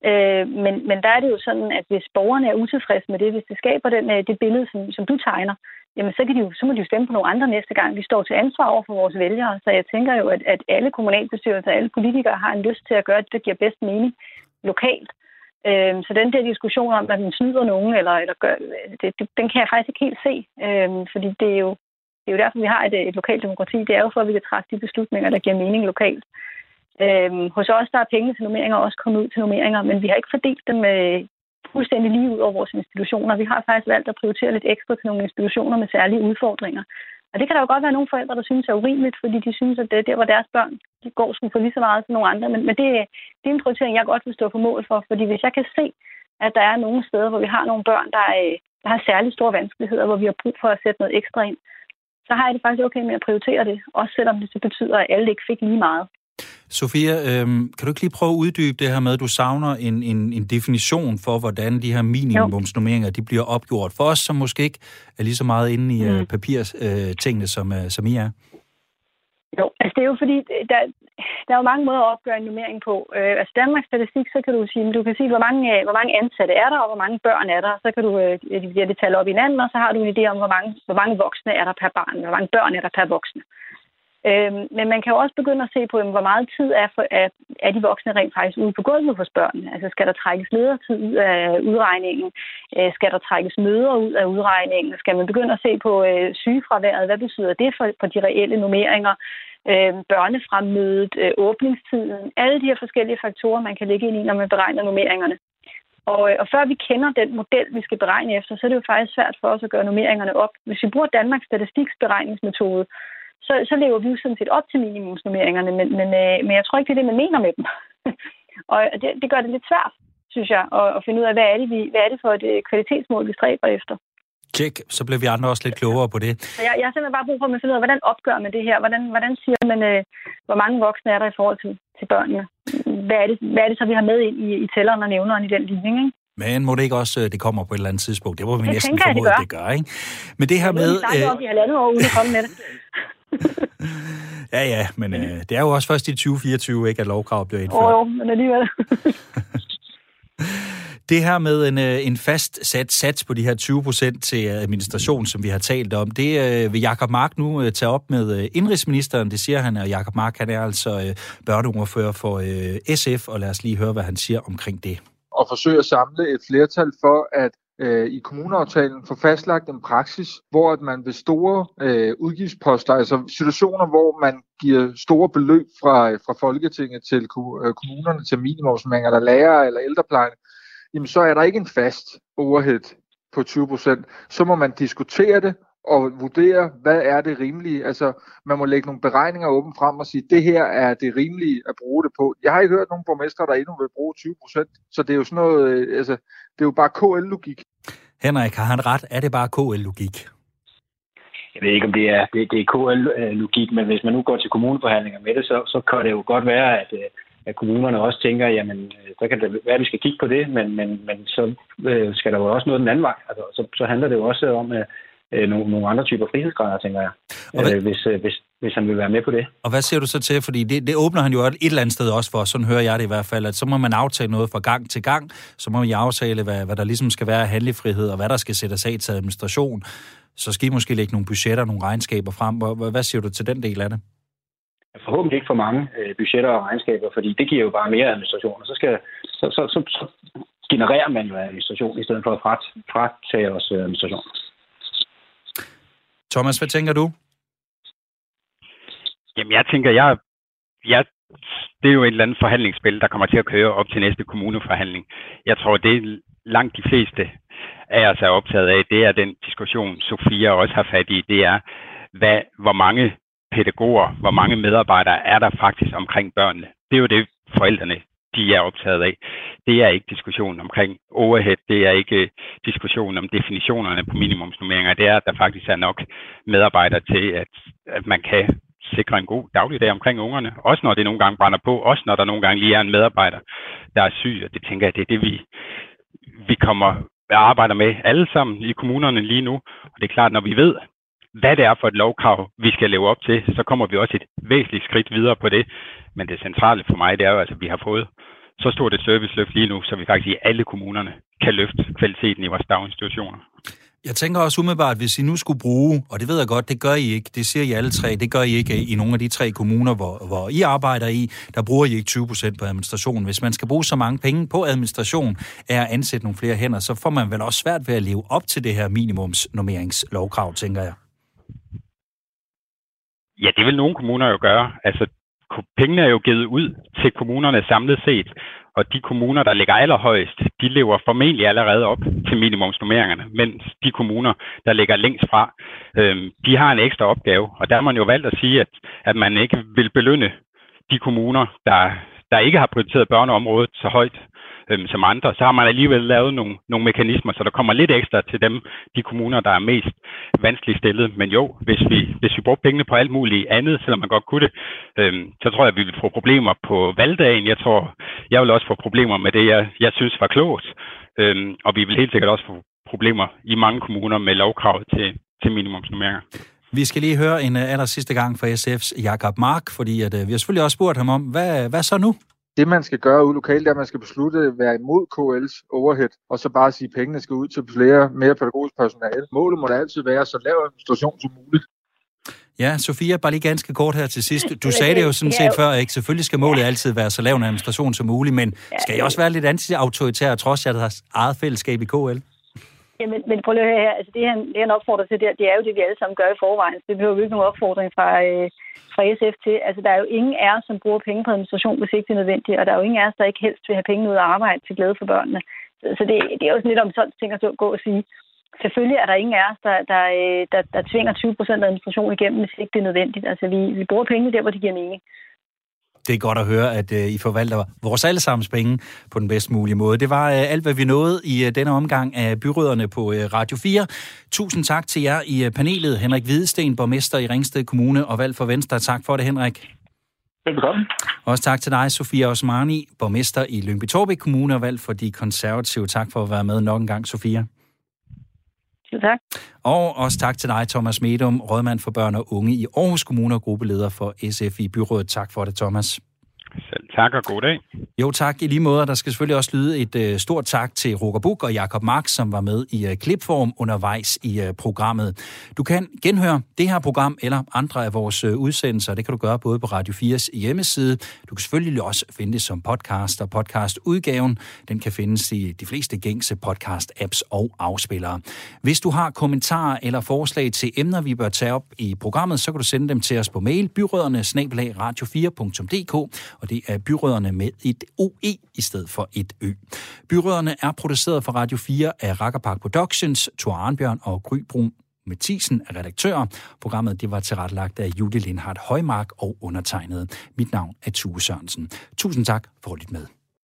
Øh, men, men der er det jo sådan, at hvis borgerne er utilfredse med det, hvis det skaber den, øh, det billede, som, som du tegner, jamen så, kan de jo, så må de jo stemme på nogle andre næste gang. Vi står til ansvar over for vores vælgere, så jeg tænker jo, at, at alle kommunalbestyrelser, alle politikere har en lyst til at gøre det, der giver bedst mening lokalt. Øhm, så den der diskussion om, at den snyder nogen, eller, eller gør, det, det, den kan jeg faktisk ikke helt se, øhm, fordi det er jo det er jo derfor, vi har et, et lokalt demokrati. Det er jo for, at vi kan træffe de beslutninger, der giver mening lokalt. Øhm, hos os der er penge til nummeringer også kommet ud til nummeringer, men vi har ikke fordelt dem øh, fuldstændig lige ud over vores institutioner. Vi har faktisk valgt at prioritere lidt ekstra til nogle institutioner med særlige udfordringer. Og det kan der jo godt være nogle forældre, der synes er urimeligt, fordi de synes, at det der, hvor deres børn de går, skulle få lige så meget som nogle andre. Men, men det, det er en prioritering, jeg godt vil stå på mål for. Fordi hvis jeg kan se, at der er nogle steder, hvor vi har nogle børn, der, er, der har særlig store vanskeligheder, hvor vi har brug for at sætte noget ekstra ind, så har jeg det faktisk okay med at prioritere det. Også selvom det så betyder, at alle ikke fik lige meget. Sofia, øhm, kan du ikke lige prøve at uddybe det her med, at du savner en, en, en definition for, hvordan de her minimumsnummeringer de bliver opgjort? For os, som måske ikke er lige så meget inde i mm. uh, papirstingene, uh, som, uh, som I er. Jo, altså det er jo fordi, der, der er jo mange måder at opgøre en nummering på. Øh, altså Danmarks Statistik, så kan du sige, du kan sige, hvor mange, hvor mange ansatte er der, og hvor mange børn er der. Så kan du øh, dividere det tal op i hinanden, og så har du en idé om, hvor mange, hvor mange voksne er der per barn, hvor mange børn er der per voksne. Øhm, men man kan jo også begynde at se på, hvor meget tid er, for, er, er de voksne rent faktisk ude på gulvet hos børnene. Altså skal der trækkes ledertid ud af udregningen? Øh, skal der trækkes møder ud af udregningen? Skal man begynde at se på øh, sygefraværet? Hvad betyder det for, for de reelle nummeringer? Øh, børnefremmødet, øh, åbningstiden, alle de her forskellige faktorer, man kan lægge ind i, når man beregner nummeringerne. Og, øh, og før vi kender den model, vi skal beregne efter, så er det jo faktisk svært for os at gøre nummeringerne op. Hvis vi bruger Danmarks Statistiks beregningsmetode, så, så lever vi jo sådan set op til minimumsnummeringerne, men, men, øh, men jeg tror ikke, det er det, man mener med dem. og det, det gør det lidt svært, synes jeg, at, at finde ud af, hvad er, det, vi, hvad er det for et øh, kvalitetsmål, vi stræber efter. Tjek, så bliver vi andre også lidt klogere på det. Jeg, jeg har simpelthen bare brug for at finde ud af, hvordan opgør man det her? Hvordan, hvordan siger man, øh, hvor mange voksne er der i forhold til, til børnene? Hvad er, det, hvad er det så, vi har med ind i, i tælleren og nævneren i den ligning? Ikke? Men må det ikke også, øh, det kommer på et eller andet tidspunkt? Det må vi jeg næsten formode, det gør. det gør. Ikke? Men det her med... Det er jo i halvandet år, uden at komme med det. ja, ja, men øh, det er jo også først i 2024, ikke, at lovkrav bliver indført. Åh, oh, men alligevel. Det her med en, øh, en fast sat sats på de her 20 procent til administration, som vi har talt om, det øh, vil Jakob Mark nu øh, tage op med indrigsministeren. Det siger han, og Jakob Mark han er altså børneordfører for SF, og lad os lige høre, hvad han siger omkring det. Og forsøge at samle et flertal for, at øh, i kommuneaftalen får fastlagt en praksis, hvor at man ved store øh, udgiftsposter, altså situationer, hvor man giver store beløb fra, fra Folketinget til øh, kommunerne til minimumsmængder, der lærer eller ældrepleje, jamen så er der ikke en fast overhead på 20 procent. Så må man diskutere det, og vurdere, hvad er det rimelige. Altså, man må lægge nogle beregninger åbent frem og sige, det her er det rimelige at bruge det på. Jeg har ikke hørt nogen borgmester, der endnu vil bruge 20 procent, så det er jo sådan noget, øh, altså, det er jo bare KL-logik. Henrik, har han ret? Er det bare KL-logik? Jeg ved ikke, om det er, det, det er KL-logik, men hvis man nu går til kommuneforhandlinger med det, så, så kan det jo godt være, at, øh, at kommunerne også tænker, jamen, øh, så kan det være, at vi skal kigge på det, men, men, men så skal der jo også noget den anden vej. Altså, så, så handler det jo også om, at øh, nogle, nogle andre typer frihedsgrader, tænker jeg, hvad, øh, hvis, øh, hvis, hvis han vil være med på det. Og hvad siger du så til? Fordi det, det åbner han jo et eller andet sted også for, sådan hører jeg det i hvert fald, at så må man aftale noget fra gang til gang, så må vi aftale, hvad, hvad der ligesom skal være handlefrihed, og hvad der skal sættes af til administration. Så skal I måske lægge nogle budgetter, nogle regnskaber frem. Hvad, hvad siger du til den del af det? Forhåbentlig ikke for mange øh, budgetter og regnskaber, fordi det giver jo bare mere administration, og så, skal, så, så, så, så genererer man jo administration, i stedet for at fratage os øh, administration. Thomas, hvad tænker du? Jamen, jeg tænker, jeg, jeg, det er jo et eller andet forhandlingsspil, der kommer til at køre op til næste kommuneforhandling. Jeg tror, det langt de fleste af os er optaget af, det er den diskussion, Sofia også har fat i, det er, hvad, hvor mange pædagoger, hvor mange medarbejdere er der faktisk omkring børnene. Det er jo det, forældrene de er optaget af. Det er ikke diskussionen omkring overhead, det er ikke øh, diskussionen om definitionerne på minimumsnummeringer. Det er, at der faktisk er nok medarbejdere til, at, at man kan sikre en god dagligdag omkring ungerne. Også når det nogle gange brænder på, også når der nogle gange lige er en medarbejder, der er syg, og det tænker jeg, det er det, vi, vi kommer arbejder med alle sammen i kommunerne lige nu. Og det er klart, når vi ved, hvad det er for et lovkrav, vi skal leve op til, så kommer vi også et væsentligt skridt videre på det. Men det centrale for mig, det er jo, altså, at vi har fået så stort et serviceløft lige nu, så vi faktisk i alle kommunerne kan løfte kvaliteten i vores daginstitutioner. Jeg tænker også umiddelbart, hvis I nu skulle bruge, og det ved jeg godt, det gør I ikke, det siger I alle tre, det gør I ikke i nogle af de tre kommuner, hvor, hvor I arbejder i, der bruger I ikke 20 procent på administration. Hvis man skal bruge så mange penge på administration, er at ansætte nogle flere hænder, så får man vel også svært ved at leve op til det her minimumsnormeringslovkrav, tænker jeg. Ja, det vil nogle kommuner jo gøre. Altså, pengene er jo givet ud til kommunerne samlet set, og de kommuner, der ligger allerhøjst, de lever formentlig allerede op til minimumsnummeringerne, mens de kommuner, der ligger længst fra, øh, de har en ekstra opgave. Og der har man jo valgt at sige, at, at man ikke vil belønne de kommuner, der, der ikke har prioriteret børneområdet så højt øhm, som andre, så har man alligevel lavet nogle, nogle mekanismer, så der kommer lidt ekstra til dem, de kommuner, der er mest vanskeligt stillet. Men jo, hvis vi, hvis vi bruger pengene på alt muligt andet, selvom man godt kunne det, øhm, så tror jeg, at vi vil få problemer på valgdagen. Jeg tror, jeg vil også få problemer med det, jeg, jeg synes var klogt. Øhm, og vi vil helt sikkert også få problemer i mange kommuner med lovkrav til, til minimumsnummeringer. Vi skal lige høre en uh, aller sidste gang fra SF's Jakob Mark, fordi at, uh, vi har selvfølgelig også spurgt ham om, hvad, hvad så nu? det, man skal gøre ude lokalt, er, at man skal beslutte at være imod KL's overhead, og så bare sige, at pengene skal ud til flere, mere pædagogisk personale. Målet må da altid være så lav administration som muligt. Ja, Sofia, bare lige ganske kort her til sidst. Du sagde det jo sådan set før, ikke? Selvfølgelig skal målet altid være så lav en administration som muligt, men skal I også være lidt anti-autoritær, trods at har eget fællesskab i KL? Jamen, men, men prøv lige at høre her. Altså, det, han, det, han opfordrer til, det, det er jo det, vi alle sammen gør i forvejen. Så det behøver jo ikke nogen opfordring fra, øh, fra SF til. Altså, der er jo ingen af os, som bruger penge på administration, hvis ikke det er nødvendigt. Og der er jo ingen af os, der ikke helst vil have penge ud af arbejde til glæde for børnene. Så, så det, det er jo sådan lidt om sådan ting at gå og sige. Selvfølgelig er der ingen af os, der, der, øh, der, der tvinger 20 procent af administration igennem, hvis ikke det er nødvendigt. Altså, vi, vi bruger pengene der, hvor det giver mening. Det er godt at høre, at uh, I forvalter vores allesammens penge på den bedst mulige måde. Det var uh, alt, hvad vi nåede i uh, denne omgang af byråderne på Radio 4. Tusind tak til jer i panelet. Henrik Hvidesten, borgmester i Ringsted Kommune og valg for Venstre. Tak for det, Henrik. Velkommen. Også tak til dig, Sofia Osmani, borgmester i Lyngby Torbæk Kommune og valg for de konservative. Tak for at være med nok en gang, Sofia. Tak. Og også tak til dig, Thomas Medum, rådmand for børn og unge i Aarhus Kommune og gruppeleder for SF i byrådet. Tak for det, Thomas. Selv tak og god dag. Jo tak, i lige måde. Der skal selvfølgelig også lyde et øh, stort tak til Roger Buk og Jakob Mark, som var med i øh, klipform undervejs i øh, programmet. Du kan genhøre det her program eller andre af vores øh, udsendelser. Det kan du gøre både på Radio 4's hjemmeside. Du kan selvfølgelig også finde det som podcast, og podcastudgaven, den kan findes i de fleste gængse podcast-apps og afspillere. Hvis du har kommentarer eller forslag til emner, vi bør tage op i programmet, så kan du sende dem til os på mail, byrøderne radio4.dk og det er byråderne med et OE i stedet for et Ø. Byråderne er produceret for Radio 4 af Rakkerpark Productions, Thor Arnbjørn og Gry Brun Mathisen er redaktør. Programmet det var tilrettelagt af Julie Lindhardt Højmark og undertegnet. Mit navn er Tue Sørensen. Tusind tak for at lytte med.